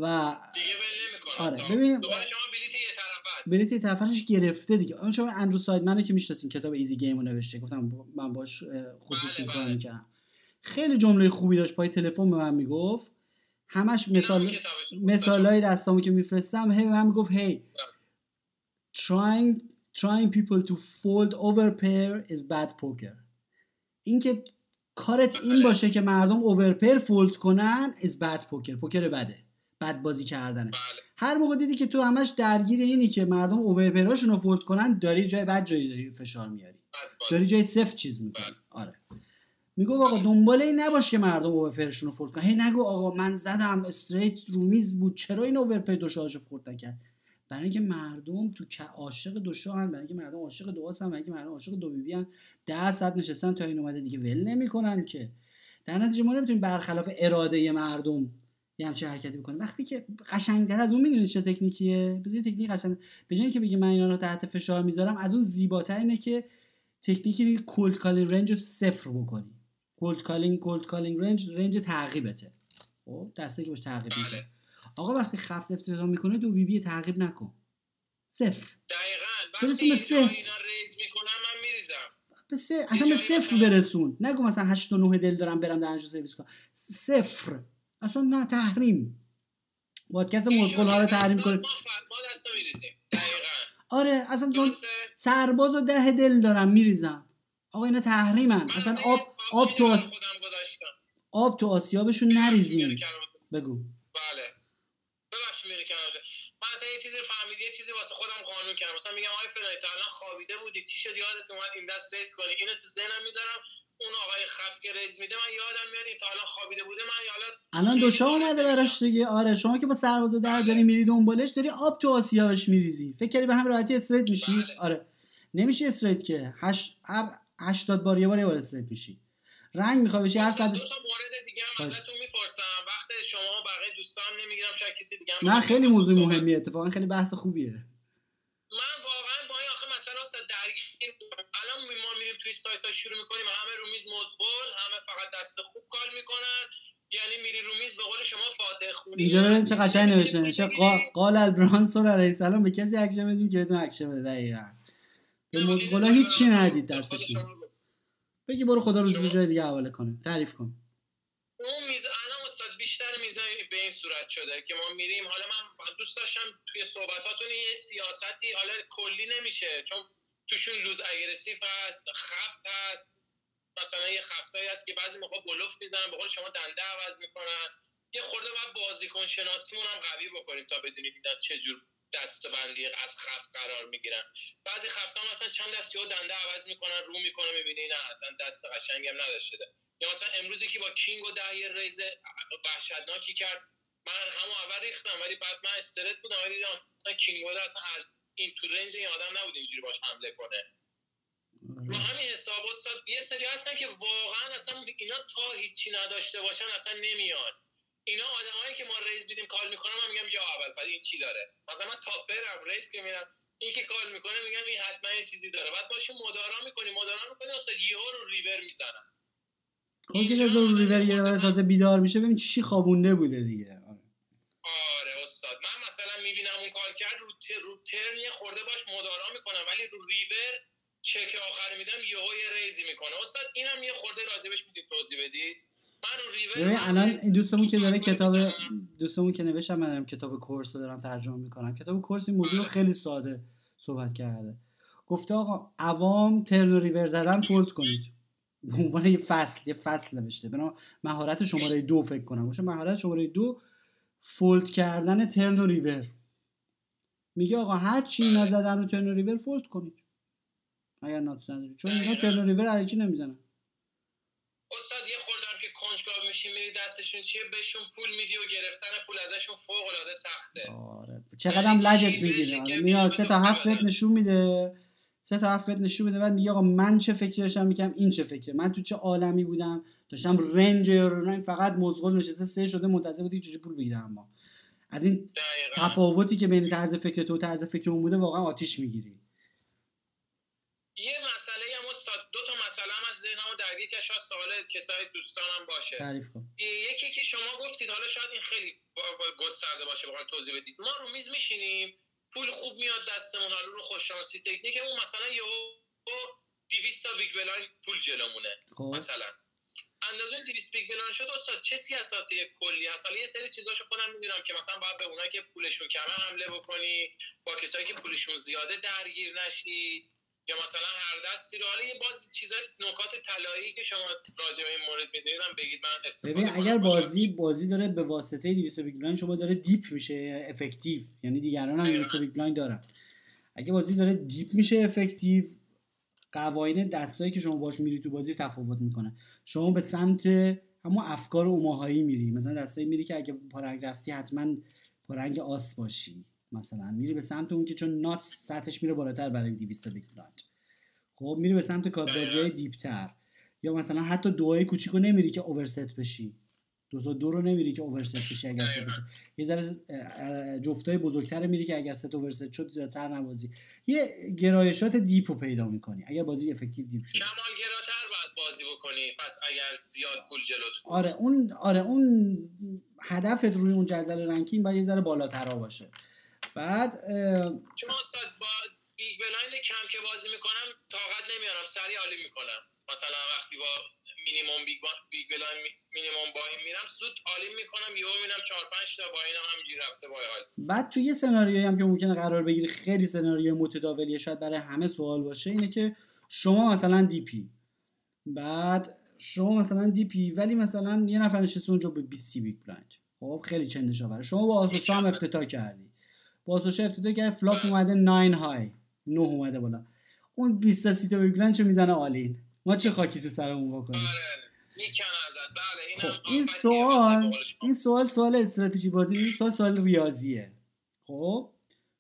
و دیگه ول آره، ببین- شما بلیت یه طرف است بلیت طرفش گرفته دیگه. اون شما اندرو سایدمنو که می‌شناسین کتاب ایزی گیم رو نوشته. گفتم من باش خصوصی بله، کار بله. می‌کردم. خیلی جمله خوبی داشت پای تلفن به من می‌گفت. همش مثال اینم کتابش رو مثال های دستامو که میفرستم هی به من می‌گفت هی trying trying people to fold over pair is bad poker. اینکه کارت این بله. باشه که مردم اوور پیر فولد کنن is bad poker. پوکر بده. بد بازی کردنه. بله. هر موقع دیدی که تو همش درگیر اینی که مردم اوور پیراشون رو فولد کنن داری جای بد جایی داری فشار میاری. داری جای سفت چیز می‌کنی. بله. آره. میگو آقا دنبال این نباش که مردم اوورپرشون رو فولد کنن. هی نگو آقا من زدم استریت رو میز بود چرا این اوورپر دو شاهش فولد نکرد؟ برای اینکه مردم تو عاشق دو شاهن برای اینکه مردم عاشق دو هستن برای اینکه مردم عاشق دو بی بی هن. ده ساعت نشستن تا این اومده دیگه ول نمی‌کنن که. در نتیجه ما نمی‌تونیم برخلاف اراده مردم یه همچین حرکتی بکنیم وقتی که قشنگتر از اون می‌دونید چه تکنیکیه؟ یه تکنیک قشنگ. به جای اینکه بگی من اینا رو تحت فشار می‌ذارم از اون زیباتر اینه که تکنیکی cold calling range رو صفر بکنی. cold calling cold calling range range تعقیبته. خب دسته که باش تعقیب بله. می‌کنه آقا وقتی خفت افتتاح می‌کنه دو BB تعقیب نکن. صفر. دقیقا. وقتی به اینجا صفر. اینا raise می‌کنم من میریزم. به صفر. اصلا به صفر برسون. نگو مثلا 8 و 9 دل دارم برم دانشجو سرویس کنم. صفر. اصلا نه تحریم. پادکست مزغول ها رو تحریم دقیقا. آره اصلا چون؟ سرباز و ده دل دارم میریزم. آقا اینا تحریمن. من اصلا آب آب تو آس... آب تو آسیابشون نریزیم. بگو. بله. ببخشید من اصلا یه چیزی فهمیدی یه چیزی واسه خودم قانون کردم. مثلا میگم آقای فلانی تا الان خوابیده بودی. چی شد؟ یادت اومد این دست ریس کنی. اینو تو ذهنم می‌ذارم. اون آقای خف که ریز میده من یادم میاد این تا الان خوابیده بوده من حالا الان دو خیلی اومده براش دیگه. آره شما که با سرباز و ده داری میری دنبالش داری آب تو آسیابش میریزی. فکر کردی به هم راحتی استریت میشی؟ بله. آره. نمیشی استریت که. هشت هر 80 بار یه بار یه بار استریت میشی. رنگ می‌خوای بشی هر صد دو تا مورد دیگه هم. ازتون می‌پرسم. وقت شما بقیه دوستان نمی‌گیرم شاید کسی دیگه هم نه خیلی موضوع مهمیه. اتفاقا خیلی بحث خوبیه. من واقعا با این آخه مثلا درگیر توی سایت ها شروع می‌کنیم. همه رو میز مزبل همه فقط دست خوب call می‌کنن. یعنی میری رو میز به قول شما فاتح خونی. اینجا ببین چه قشنگ نوشته. قا- قال البرانسون علیه السلام به کسی اکشن بدین که بتونه اکشن بده. دقیقا. به اینو هیچی دارم. ندید دستشون. بگی برو خدا روز به جای دیگه حواله کنه. تعریف کن. اون میز الان استاد بیشتر میزان به این صورت شده که ما میریم. حالا من دوست داشتم توی صحبتاتون یه سیاستی حالا کلی نمیشه. چون توشون روز aggressive هست خفت هست. مثلا یه خفتایی هست که بعضی موقع بلوف می‌زنن به قول شما دنده عوض می‌کنن. یه خورده باید بازیکن شناسیمون هم قوی بکنیم تا بدونیم اینا چه جور دستبندی از خفت قرار می‌گیرن. بعضی خفتا مثلا چند دست یهو دنده عوض می‌کنن رو می‌کنه می‌بینی نه اصلا دست قشنگی هم نداشته یا مثلا امروزی که با king و ده یه raise وحشتناکی کرد من همون اول ریختم ولی بعد من straight بودم ولی مثلا king بود اصلا این تو range این آدم نبود اینجوری باش حمله کنه. رو همین حساب استاد یه سری هستن که واقعا اصلا اینا تا هیچی نداشته باشن اصلا نمیان. اینا آدمایی که ما raise میدیم call می‌کنم من میگم یا اول این چی داره؟ مثلا من top pair م raise که میرم این که call می‌کنه میگم این حتما یه چیزی داره. بعد باشه مدارا می‌کنی مدارا می‌کنی استاد یهو رو ریور می‌زنن خب که رو ریور یه تازه بیدار میشه ببین چی خوابونده بوده دیگه. استاد من مثلا می‌بینم اون کار کرد رو, رو ترن یه خورده باش مدارا می‌کنم ولی رو ریور چک آخر میدم یهو یه ریزی می‌کنه. استاد اینم یه خورده راجبش می‌دید توضیح بدید؟ ببین الان این دوستمون که داره کتاب دوستمون که نوشتم من کتاب کورس رو دارم ترجمه می‌کنم. کتاب کورس این موضوع رو خیلی ساده صحبت کرده. گفته آقا عوام ترن و ریور زدن فولد کنید. به عنوان یه فصل یه فصل نوشته. بنا مهارت شماره دو فکر کنم. مهارت شماره دو فولد کردن ترن و ریور. میگه آقا هر چی نزدن رو ترن و ریور فولد کنید. اگر ناتس نداری. چون اینا ترن و ریور علکی نمی‌زنن. استاد یه خوردم که کنجکاو میشی میری دستشون چیه؟ بهشون پول میدی و گرفتن پول ازشون فوق العاده سخته. آره. چقدرم لجت می‌گیره. میاد سه تا هفت نشون میده. سه تا هفت نشون میده. بعد میگه آقا من چه فکری داشتم؟ میگم این چه فکره. من تو چه عالمی بودم؟ داشتم رنج رو فقط مزغول نشسته سه شده منتظر بودی چجوری پول بگیرم اما. از این تفاوتی که بین طرز فکر تو و طرز فکر اون بوده واقعا آتیش می‌گیری. یه مسئله هم استاد دو تا مسئله هم از ذهنمو درگیر که شاید سوال کسای دوستانم باشه. تعریف کن. یکی که شما گفتید حالا شاید این خیلی گسترده باشه بخواید توضیح بدید. ما رو میز میشینیم پول خوب میاد دستمون حالا رو خوششانسی تکنیکمون مثلا یه 200 تا big blind پول جلومونه خب. مثلا. اندازه 200 big blind شد استاد چه سیاست کلی؟ هست حالا یه سری چیزاشو خودم می‌دونم که مثلا باید به اونایی که پولشون کمه حمله بکنی با کسایی که پولشون زیاده درگیر نشی یا مثلا هر دستی رو. حالا یه باز چیزای نکات طلایی که شما راجع به این مورد می‌دونید بگید من ببین اگر بازی بازی داره به واسطه 200 big blind شما داره deep میشه effective. یعنی دیگران هم 200 big blind دارن. اگه بازی داره deep میشه effective قوانین دستایی که شما باش میری تو بازی تفاوت می‌کنه. شما به سمت همون افکار اوماهایی میری. مثلا دستایی میری که اگه پارنگ رفتی حتما پارنگ آس باشی. مثلا میری به سمت اون که چون nut سطحش میره بالاتر برای 200 big blind خب میری به سمت کارت deep تر. یا مثلا حتی دوهای کوچیکو نمیری که overset بشی. دو تا دو رو نمیری که overset بشی اگر ست بشی یه ذره جفتای بزرگتر میری که اگر set overset شد زیادتر نبازی یه گرایشات deep و پیدا می‌کنی. اگر بازی effective deep شد. کمال گراتر باید بازی بکنی پس اگر زیاد پول جلوت آره اون آره اون هدفت روی اون جدول ranking باید یه ذره بالاتر باشه. بعد چون استاد با big blind کم که بازی می‌کنم طاقت نمیارم سری all-in می‌کنم. مثلا وقتی با مینیمم big, با... big blind مینیمم با این میرم زود all-in می‌کنم یهو میرم 4 5 تا با اینم همینجوری رفته با حال. بعد تو یه سناریویی هم که ممکنه قرار بگیری خیلی سناریو متداولیه شاید برای همه سوال باشه اینه که شما مثلا deep ی بعد شما مثلا deep ی ولی مثلا یه نفر نشسته اونجا به 20 big blind خب خیلی چندش آوره. شما با آس و شاه هم افتتاح کردی. با آس و شاه افتتاح کرد flop اومده 9 high. 9 اومده بالا. اون 20 تا سی تا big blind چه می‌زنه all-in ما چه خاکی تو سرمون بکنیم؟ آره بله خب این سوال این سوال سوال استراتژی بازی این سوال سوال ریاضیه. خب؟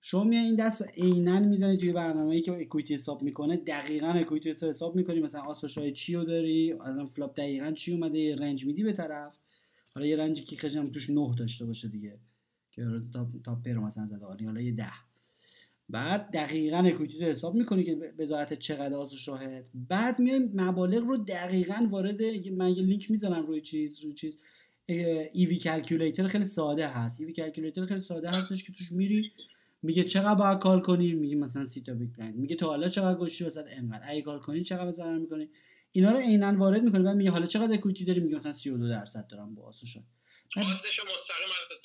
شما میای این دست رو عینا می‌زنی توی برنامه‌ای که equity حساب می‌کنه. دقیقا equity رو حساب می‌کنی. مثلا آس و شاه چی رو داری؟ الان flop دقیقا چی اومده؟ range میدی به طرف. حالا یه range ی که خشم توش 9 داشته باشه دیگه. که تا تا رو مثلا زده. حالا یه ده. بعد دقیقا equity رو حساب می‌کنی که بذارت چقدر آس و شاهت. بعد میای مبالغ رو دقیقا وارد من یه لینک می‌ذارم روی چیز روی چیز. EV calculator خیلی ساده هست. EV calculator خیلی ساده هستش که توش میری میگه چقدر باید call کنی؟ میگه مثلا سی تا big میگه تا حالا چقدر گذاشتی وسط انقدر؟ اگه call کنی چقدر ضرر می‌کنی؟ اینا رو عینا وارد می‌کنی بعد میگه حالا چقدر equity داری؟ میگه مثلا 32 درصد دارم با آس و شاه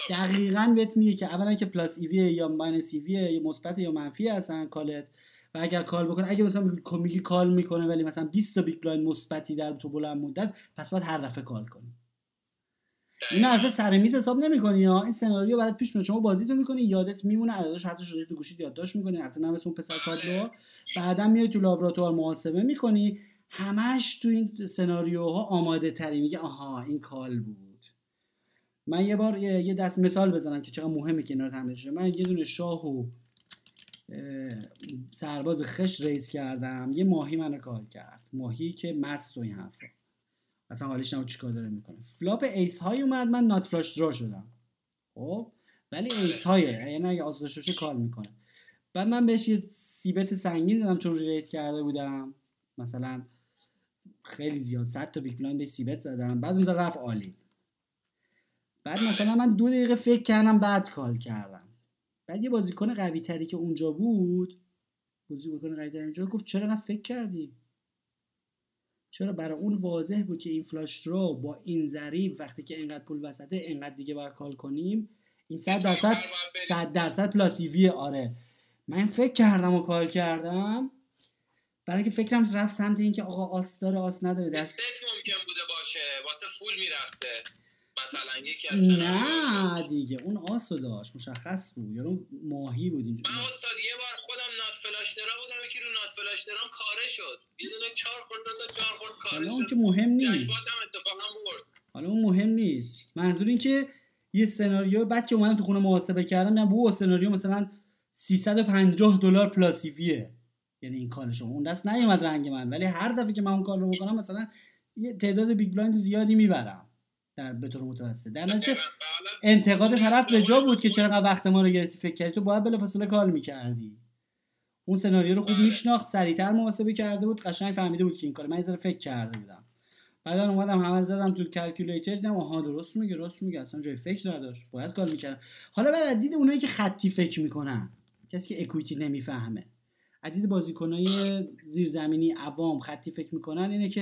دقیقا بهت میگه که اولا که plus EV یا minus EV یا مثبت یا منفی هستن call ت و اگر call بکنه اگه مثلا میگی call می‌کنه ولی مثلا 20 تا big blind ند مثبتی در تو بلند مدت پس باید هر دفعه call کنی. این البته سر میز حساب نمی‌کنی یا؟ این سناریو برات پیش میاد. شما بازی تو می‌کنی یادت میمونه عددش حتی شده تو گوشیت یادداشت می‌کنی. حتی نه اون پسر کادلو بعدا میای تو لابراتوار محاسبه می‌کنی. همش تو این سناریوها آماده تری میگه آها این call بود. من یه بار یه دست مثال بزنم که چقدر مهمه که اینا رو تمرین من یه دونه شاه و سرباز خشت raise کردم. یه ماهی منو call کرد. ماهی که مست و این حرفا. اصلا حالش نبود چیکار داره می‌کنه؟ flop ace high اومد من nut flush draw شدم. خب؟ ولی بله. ace high یعنی اگه آس داشته باشه call می‌کنه؟ بعد من بهش یه c-bet سنگین زدم چون raise کرده بودم. مثلا خیلی زیاد 100 تا big blind c-bet زدم. بعد اون رفت all-in بعد مثلا من دو دقیقه فکر کردم بعد call کردم. بعد یه بازیکن قوی تری که اونجا بود بازیکن قوی تری اونجا گفت چرا نه فکر کردی؟ چرا برای اون واضح بود که این flush رو با این ضریب وقتی که اینقدر پول وسطه اینقدر دیگه باید call کنیم؟ این صد درصد صد درصد plus EV ه آره. من فکر کردم و call کردم. برای اینکه فکرم رفت سمت اینکه آقا آس داره آس نداره دست ست ممکن بوده باشه. واسه full می‌رفته. مثلا یکی از. نه دیگه اون آسو داشت مشخص بود یارو ماهی بود اینجا من استاد یه بار خودم نات فلاش درا بودم یکی رو نات فلاش درام کاره شد. یه دونه چهار خورد دو تا چهار خورد کاره حالا اون که مهم نیست. اتفاقا برد. حالا اون مهم نیست. منظور این که یه سناریو بعد که اومدم تو خونه محاسبه کردم نه بو سناریو مثلا 350 دلار پلاسیویه یعنی این کال شما. اون دست نیومد رنگ من ولی هر دفعه که من اون کار رو بکنم مثلا یه تعداد big blind زیادی می‌برم. در به طور متوسط. در نتیجه انتقاد طرف به جا بود که چرا وقت ما رو گرفتی فکر کردی؟ تو باید بلافاصله call می‌کردی. اون سناریو رو خوب بله. میشناخت سریعتر محاسبه کرده بود قشنگ فهمیده بود که این کار من یه فکر کرده بودم. بعدا اومدم همه زدم تو calculator دیدم آها درست میگه درست میگه اصلا جای فکر نداشت. باید call می‌کردم. حالا بعد دید اونایی که خطی فکر می‌کنن کسی که equity نمی‌فهمه. از دید بازیکنای زیرزمینی عوام خطی فکر می‌کنن اینه که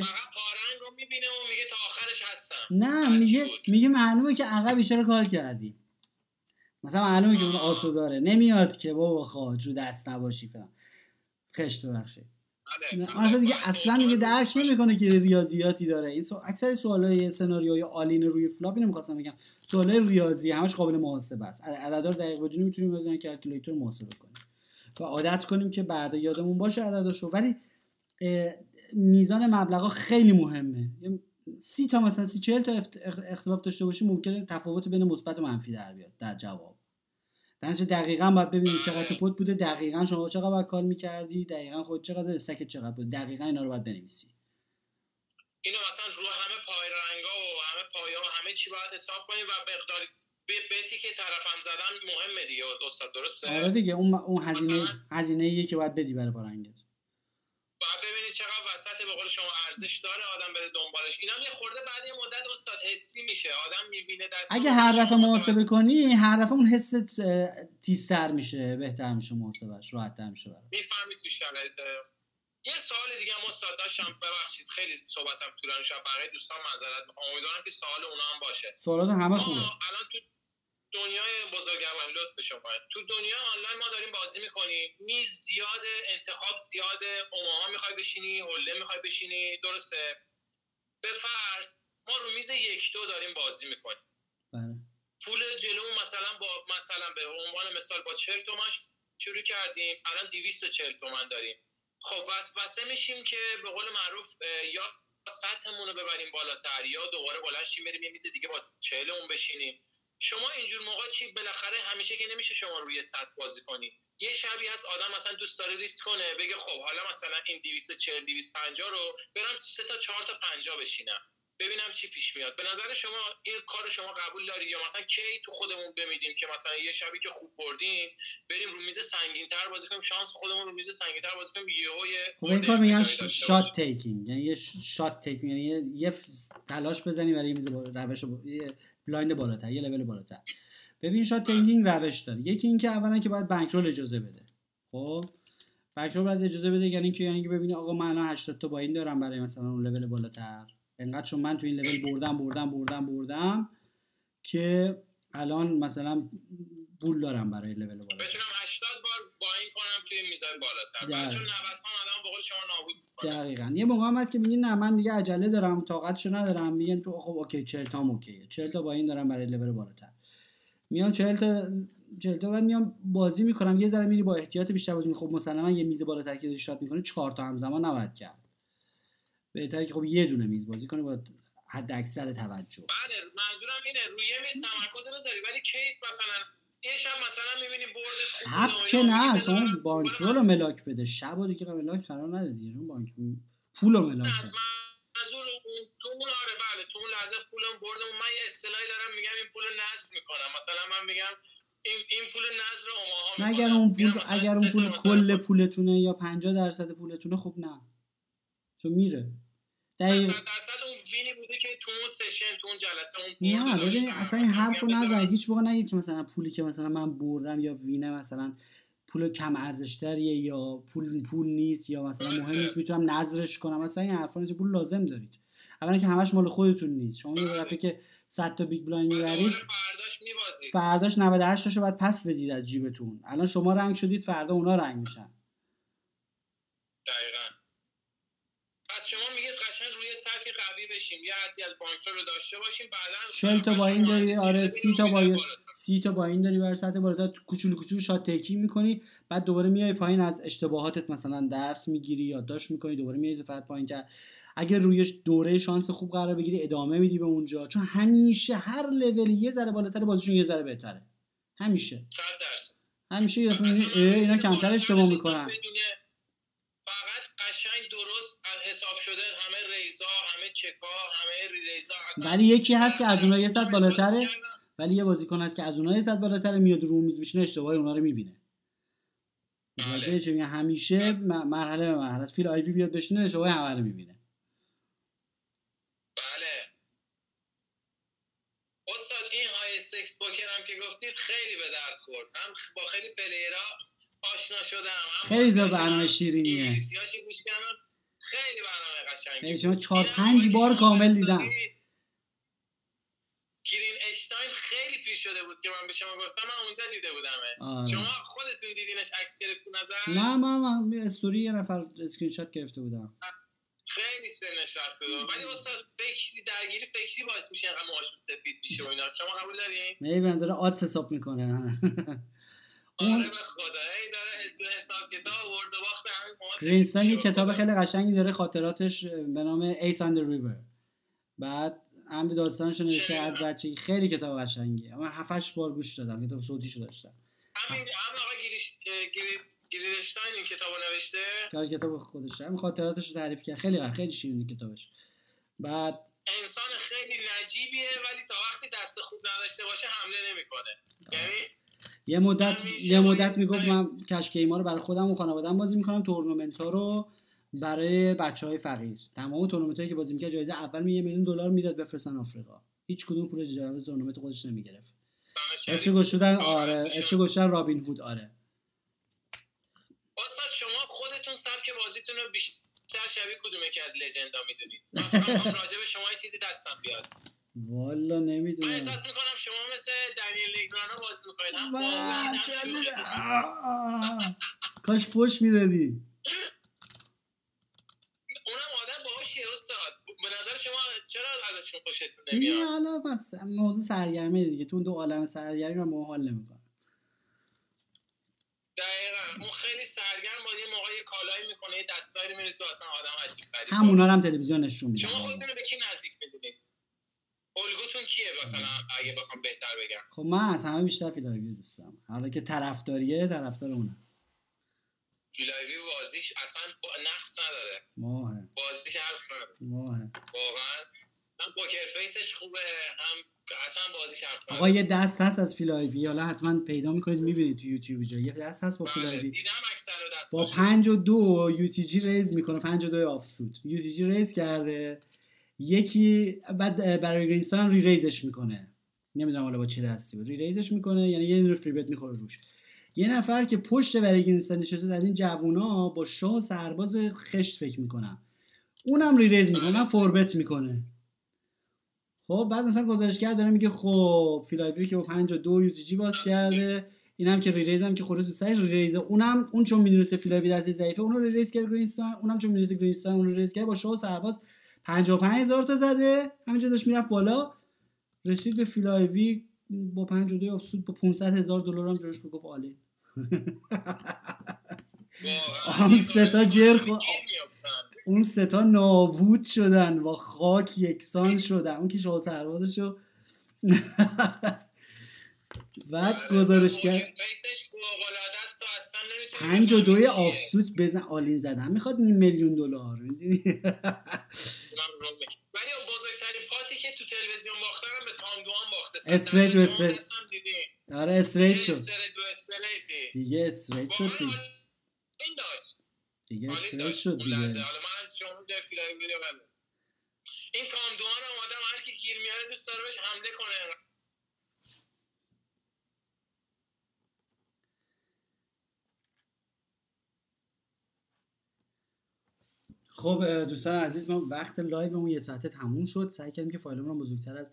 می‌بینه و میگه تا آخرش هستم نه میگه. میگه معلومه که عقب چرا کار کردی. مثلا معلومه که اون. آسو داره نمیاد که بابا خواهد رو دست نباشی فلان. خشت. نه، اصلا دیگه اصلا دیگه درک. نمی‌کنه که ریاضیاتی داره. این سو... اکثر سوالای سناریوهای آلین روی فلاپ اینو می‌خواستم بگم. سوالای ریاضی همش قابل محاسبه است. عد- عددا رو دقیق بدونیم می‌تونیم بدون کلکیولیتر محاسبه کنیم. و عادت کنیم که بعدا یادمون باشه عدداشو. ولی میزان مبلغا خیلی مهمه. سی تا مثلا سی چهل تا اختلاف داشته باشی ممکنه تفاوت بین مثبت و منفی در بیاد در جواب. در نتیجه دقیقا باید ببینید چقدر تو پد بوده دقیقا شما چقدر باید کار می‌کردی دقیقا خود چقدر استک چقدر بود دقیقا اینا رو باید بنویسی. اینو مثلا رو همه پای رنگا و همه پایا و همه چی باید حساب کنیم و مقدار ب- بتی که طرفم زدم مهمه دیگه استاد درسته؟ آره دیگه اون اون هزینه مثلا؟ هزینه که باید بدی برای پارنگت باید ببینید چقدر وسط به قول شما ارزش داره آدم بره دنبالش. اینا یه خورده بعد یه مدت استاد حسی میشه. آدم می‌بینه دست اگه هر دفعه محاسبه کنی هر دفعه اون اه، تیزتر میشه بهتر میشه محاسبش راحتتر میشه می‌فهمی تو شرایط. یه سوال دیگه هم استاد داشتم ببخشید خیلی صحبتم طولانی شد بقیه دوستان معذرت می‌خوام. امیدوارم که سوال اونا هم باشه. سوالات همه خوبه. الان تو دنیای بزرگوار لطف شما. تو دنیا آنلاین ما داریم بازی می‌کنیم. میز زیاد انتخاب زیاده اوماها می‌خوای بشینی حله می‌خوای بشینی. درسته. به فرض ما رو میز یک دو داریم بازی می‌کنیم. بله. پول جلومون مثلا با مثلا به عنوان مثال با 40 تومن شروع کردیم. الان 240 تومن داریم. خب وسوسه میشیم که به قول معروف یا سطحمون رو ببریم بالاتر یا دوباره بلند شیم بریم یه میز دیگه با 40 اون بشینیم. شما اینجور موقع چی بالاخره همیشه که نمیشه شما روی سطح بازی کنی. یه شبی هست آدم مثلا دوست داره ریسک کنه بگه خب حالا مثلا این 240 250 رو برم سه تا چهار تا 50 بشینم. ببینم چی پیش میاد. به نظر شما این کار رو شما قبول داری یا مثلا کی تو خودمون بمیدیم که مثلا یه شبی که خوب بردیم بریم رو میز سنگین‌تر بازی کنیم؟ شانس خودمون رو میز سنگین‌تر بازی کنیم. یهو یه خب این کار میگن shot taking یعنی یه shot take یعنی یه, تلاش بزنی برای میز روش یه blind بالاتر یه لول بالاتر. ببین shot taking روش داره. یکی اینکه اولا که باید bankroll اجازه بده. خب؟ bankroll باید اجازه بده یعنی که یعنی که ببینی آقا من الان 80 تا buy-in دارم برای مثلا اون لول بالاتر. انقدر چون من تو این لول بردم بردم بردم بردم که الان مثلا پول دارم برای لول بالاتر. بتونم 80 بار کنم توی میزای بالاتر. چون نوسان آدم به قول شما نابود می‌کنه. دقیقا. یه موقع هم هست که میگی نه من دیگه عجله دارم طاقتشو ندارم. میگن تو خب okay 40 تا هم okay ه. 40 تا buy-in دارم برای لول بالاتر. میام 40 تا 40 تا بعد میام بازی می‌کنم. یه ذره میری با احتیاط بیشتر بازی. خب مسلما یه میز بالاتر که شات می‌کنی 4 تا همزمان نباید کرد. بهتره که خب یه دونه میز بازی کنی با حد اکثر توجه. بله منظورم اینه. روی میز تمرکز بذاری ولی کی مثلا یه شب مثلا می‌بینی برد شب که نه شما بانکرول رو ملاک بده. شب رو دیگه ملاک قرار نده دیگه. اون بانک پول رو ملاک بده منظور اون تو اون آره بله تو اون لحظه پولم بردم من یه اصطلاحی دارم میگم این پول نقد می‌کنم. مثلا من میگم این این پول نظر اوماها اگر اون پول اگر اون پول کل پولتونه یا 50 درصد پولتونه خب نه. تو میره. دقیق. درصد اون وینی بوده که تو اون سشن تو اون جلسه اون نه ببین اصلا این حرفو نزنید هیچ موقع نگید که مثلا پولی که مثلا من بردم یا وینه مثلا پول کم ارزشتریه یا پول پول نیست یا مثلا مهم نیست می‌تونم نظرش کنم. مثلا این حرفا پول لازم دارید. اولا که همش مال خودتون نیست. شما یه دفعه بله. که 100 تا big blind می‌برید فرداش میبازید فرداش 98 تاشو باید پس بدید از جیبتون. الان شما رنگ شدید فردا اونا رنگ میشن دقیقا پس شما میگید قشنگ روی قوی بشیم یه حدی از bankroll داشته باشیم بعدا 40 تا buy-in داری؟ آره 30 تا با سی تا buy-in داری بر سطح بالاتر کوچولو کوچولو shot taking می‌کنی بعد دوباره میای پایین از اشتباهاتت مثلا درس می‌گیری یادداشت می‌کنی دوباره میای فرد پایین که اگر روی دوره شانس خوب قرار بگیری ادامه میدی به اونجا. چون همیشه هر لول یه ذره بالاتر بازیشون یه ذره بهتره. همیشه. همیشه یه اینا کمتر اشتباه می‌کنن. فقط قشنگ درست حساب شده همه ریزا همه چکا همه ریزا ولی یکی هست که از اونها یه سطح بالاتره ولی یه بازیکن هست که از اونها یه سطح بالاتره میاد رو میز میشینه اشتباه اونا رو می‌بینه. بله. چه همیشه مرحله به مرحله فیل آیوی بیاد بشینه اشتباه همه رو می‌بینه. سکس پوکر هم که گفتید خیلی به درد خورد. هم با خیلی پلیرا آشنا شدم هم خیلی برنامه شیرینیه. خیلی برنامه قشنگی شما چهار پنج بار کامل دیدم. گرین اشتاین خیلی پیش شده بود که من به شما گفتم من اونجا دیده بودمش. آره. شما خودتون دیدینش عکس گرفتین نظر نه من من استوری یه نفر اسکرین شات گرفته بودم. خیلی سنش رفته ولی استاد فکری درگیری فکری باعث میشه انقدر موهاشون سفید میشه و اینا. شما قبول دارین؟ میبن داره odds حساب می‌کنه. (laughs) آره به خدا. ای داره تو حساب کتاب برد و باخت همین گرینستاین یه کتاب خیلی قشنگی داره خاطراتش به نام Ace on the River بعد هم داستانش نوشته از بچگی خیلی کتاب قشنگیه. من 7 بار گوش دادم کتاب صوتیشو داشتم. همین هم آقا گریش گریدشتاین این کتابو نوشته؟ کار کتاب خودشه همین خاطراتش رو تعریف کرد. خیلی خیلی شیرینه کتابش. بعد انسان خیلی نجیبیه ولی تا وقتی دست خوب نداشته باشه حمله نمی‌کنه. یعنی یه مدت یه مدت می‌گفت من کشکی ما رو برای خودم و خانواده‌ام بازی می‌کنم تورنمنت ها رو برای بچه های فقیر. تمام تورنمنت هایی که بازی می‌کرد جایزه اول می یه میلیون دلار می‌داد بفرستن آفریقا. هیچ کدوم پول جایزه تورنمنت خودش نمی‌گرفت. اسمش گشودن آره اسمش گشودن رابین هود آره. سبک بازیتون رو بیشتر شبیه کدومه که از لجندا می‌دونید؟ مثلا راجع به شما چیزی دستم بیاد. والا نمی‌دونم. من احساس می‌کنم شما مثل دنیل نگرانا بازی می‌کنید. کاش فوش می‌دادی. اونم آدم باهاشیه استاد. به نظر شما چرا ازشون خوشتون نمیاد حالا بس موضوع سرگرمه دیگه. تو دو عالم سرگرمی من محال نمی‌کنم. دقیقا. اون خیلی سرگرم با یه موقع کالایی می‌کنه یه دستایی میره تو اصلا آدم عجیب غریب. همونا هم تلویزیون نشون میده. شما خودتون به کی نزدیک می‌دونید؟ الگوتون کیه مثلا اگه بخوام بهتر بگم؟ خب من از همه بیشتر فیلایوی دوستم. حالا که طرفداریه طرفدار اونم فیل آیوی بازیش اصلا نقص نداره. ماه بازیش حرف نداره. واقعا. هم poker face ش خوبه. هم اصلا بازی کرد آقا یه دست هست از فیل آیوی حالا حتما پیدا می‌کنید می‌بینید تو یوتیوب جا. یه دست هست با بله. فیل آیوی دست با 5 و 2 UTG raise می‌کنه. 5 و 2 offsuit. UTG raise کرده. یکی بعد برای گرینستاین re-raise ش می‌کنه. نمی‌دونم حالا با چه دستی بود. re-raise ش می‌کنه یعنی یه دونه three-bet می‌خوره روش. یه نفر که پشت برای گرینستاین نشسته در این جوونا با شاه سرباز خشت فکر می‌کنم اونم re-raise می‌کنه four-bet می‌کنه. خب بعد مثلا گزارشگر داره میگه خب فیل آیوی که با 5 و 2 UTG باز کرده اینم که re-raise هم که خورده تو سرش re-raise اونم اون چون می‌دونسته فیل آیوی دستی ضعیفه اون رو re-raise کرد گرینستاین اونم چون می‌دونسته گرینستاین اون re-raise کرد با شاه سرباز 55000 تا زده. همینجا داشت می‌رفت بالا. رسید به فیلایوی با 52 افسود با 500 هزار دلار هم جوش گفت عالی اون سه تا جر اون ستا نابود شدن. با خاک یکسان (laughs) شدن. اون که شما سربازشو (laughs) بعد آره، گزارش کرد. پنج و دوی. آفسوت بزن. آلین زدن. می‌خواد نیم میلیون دلار؟ (laughs) من رو ولی بزرگترین پاتی که تو تلویزیون باختن هم به تام دوان باخته. استریت و. استریت. آره استریت شد. استریت و. دیگه استریت شد دیگه. این داشت. دیگه استریت شد اون دیگه. حالا من شما دفیلای ویدیو بده این تام دوان هم آدم هر کی گیر میاره دوست داره بهش حمله کنه. خب دوستان عزیز ما وقت live مون یه ساعته تموم شد. سعی کردیم که فایلمون بزرگتر از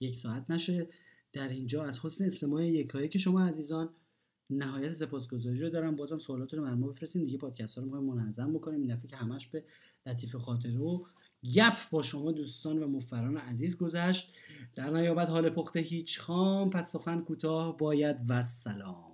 یک ساعت نشه. در اینجا از حسن استماع یکایک شما عزیزان نهایت سپاسگزاری رو دارم. بازم سوالاتتون رو برام بفرستین. دیگه پادکست رو می‌خوایم منظم بکنیم. این دفعه که همش به لطیف خاطره و گپ با شما دوستان و مفران عزیز گذشت. در نیابد حال پخته هیچ خام پس سخن کوتاه باید والسلام.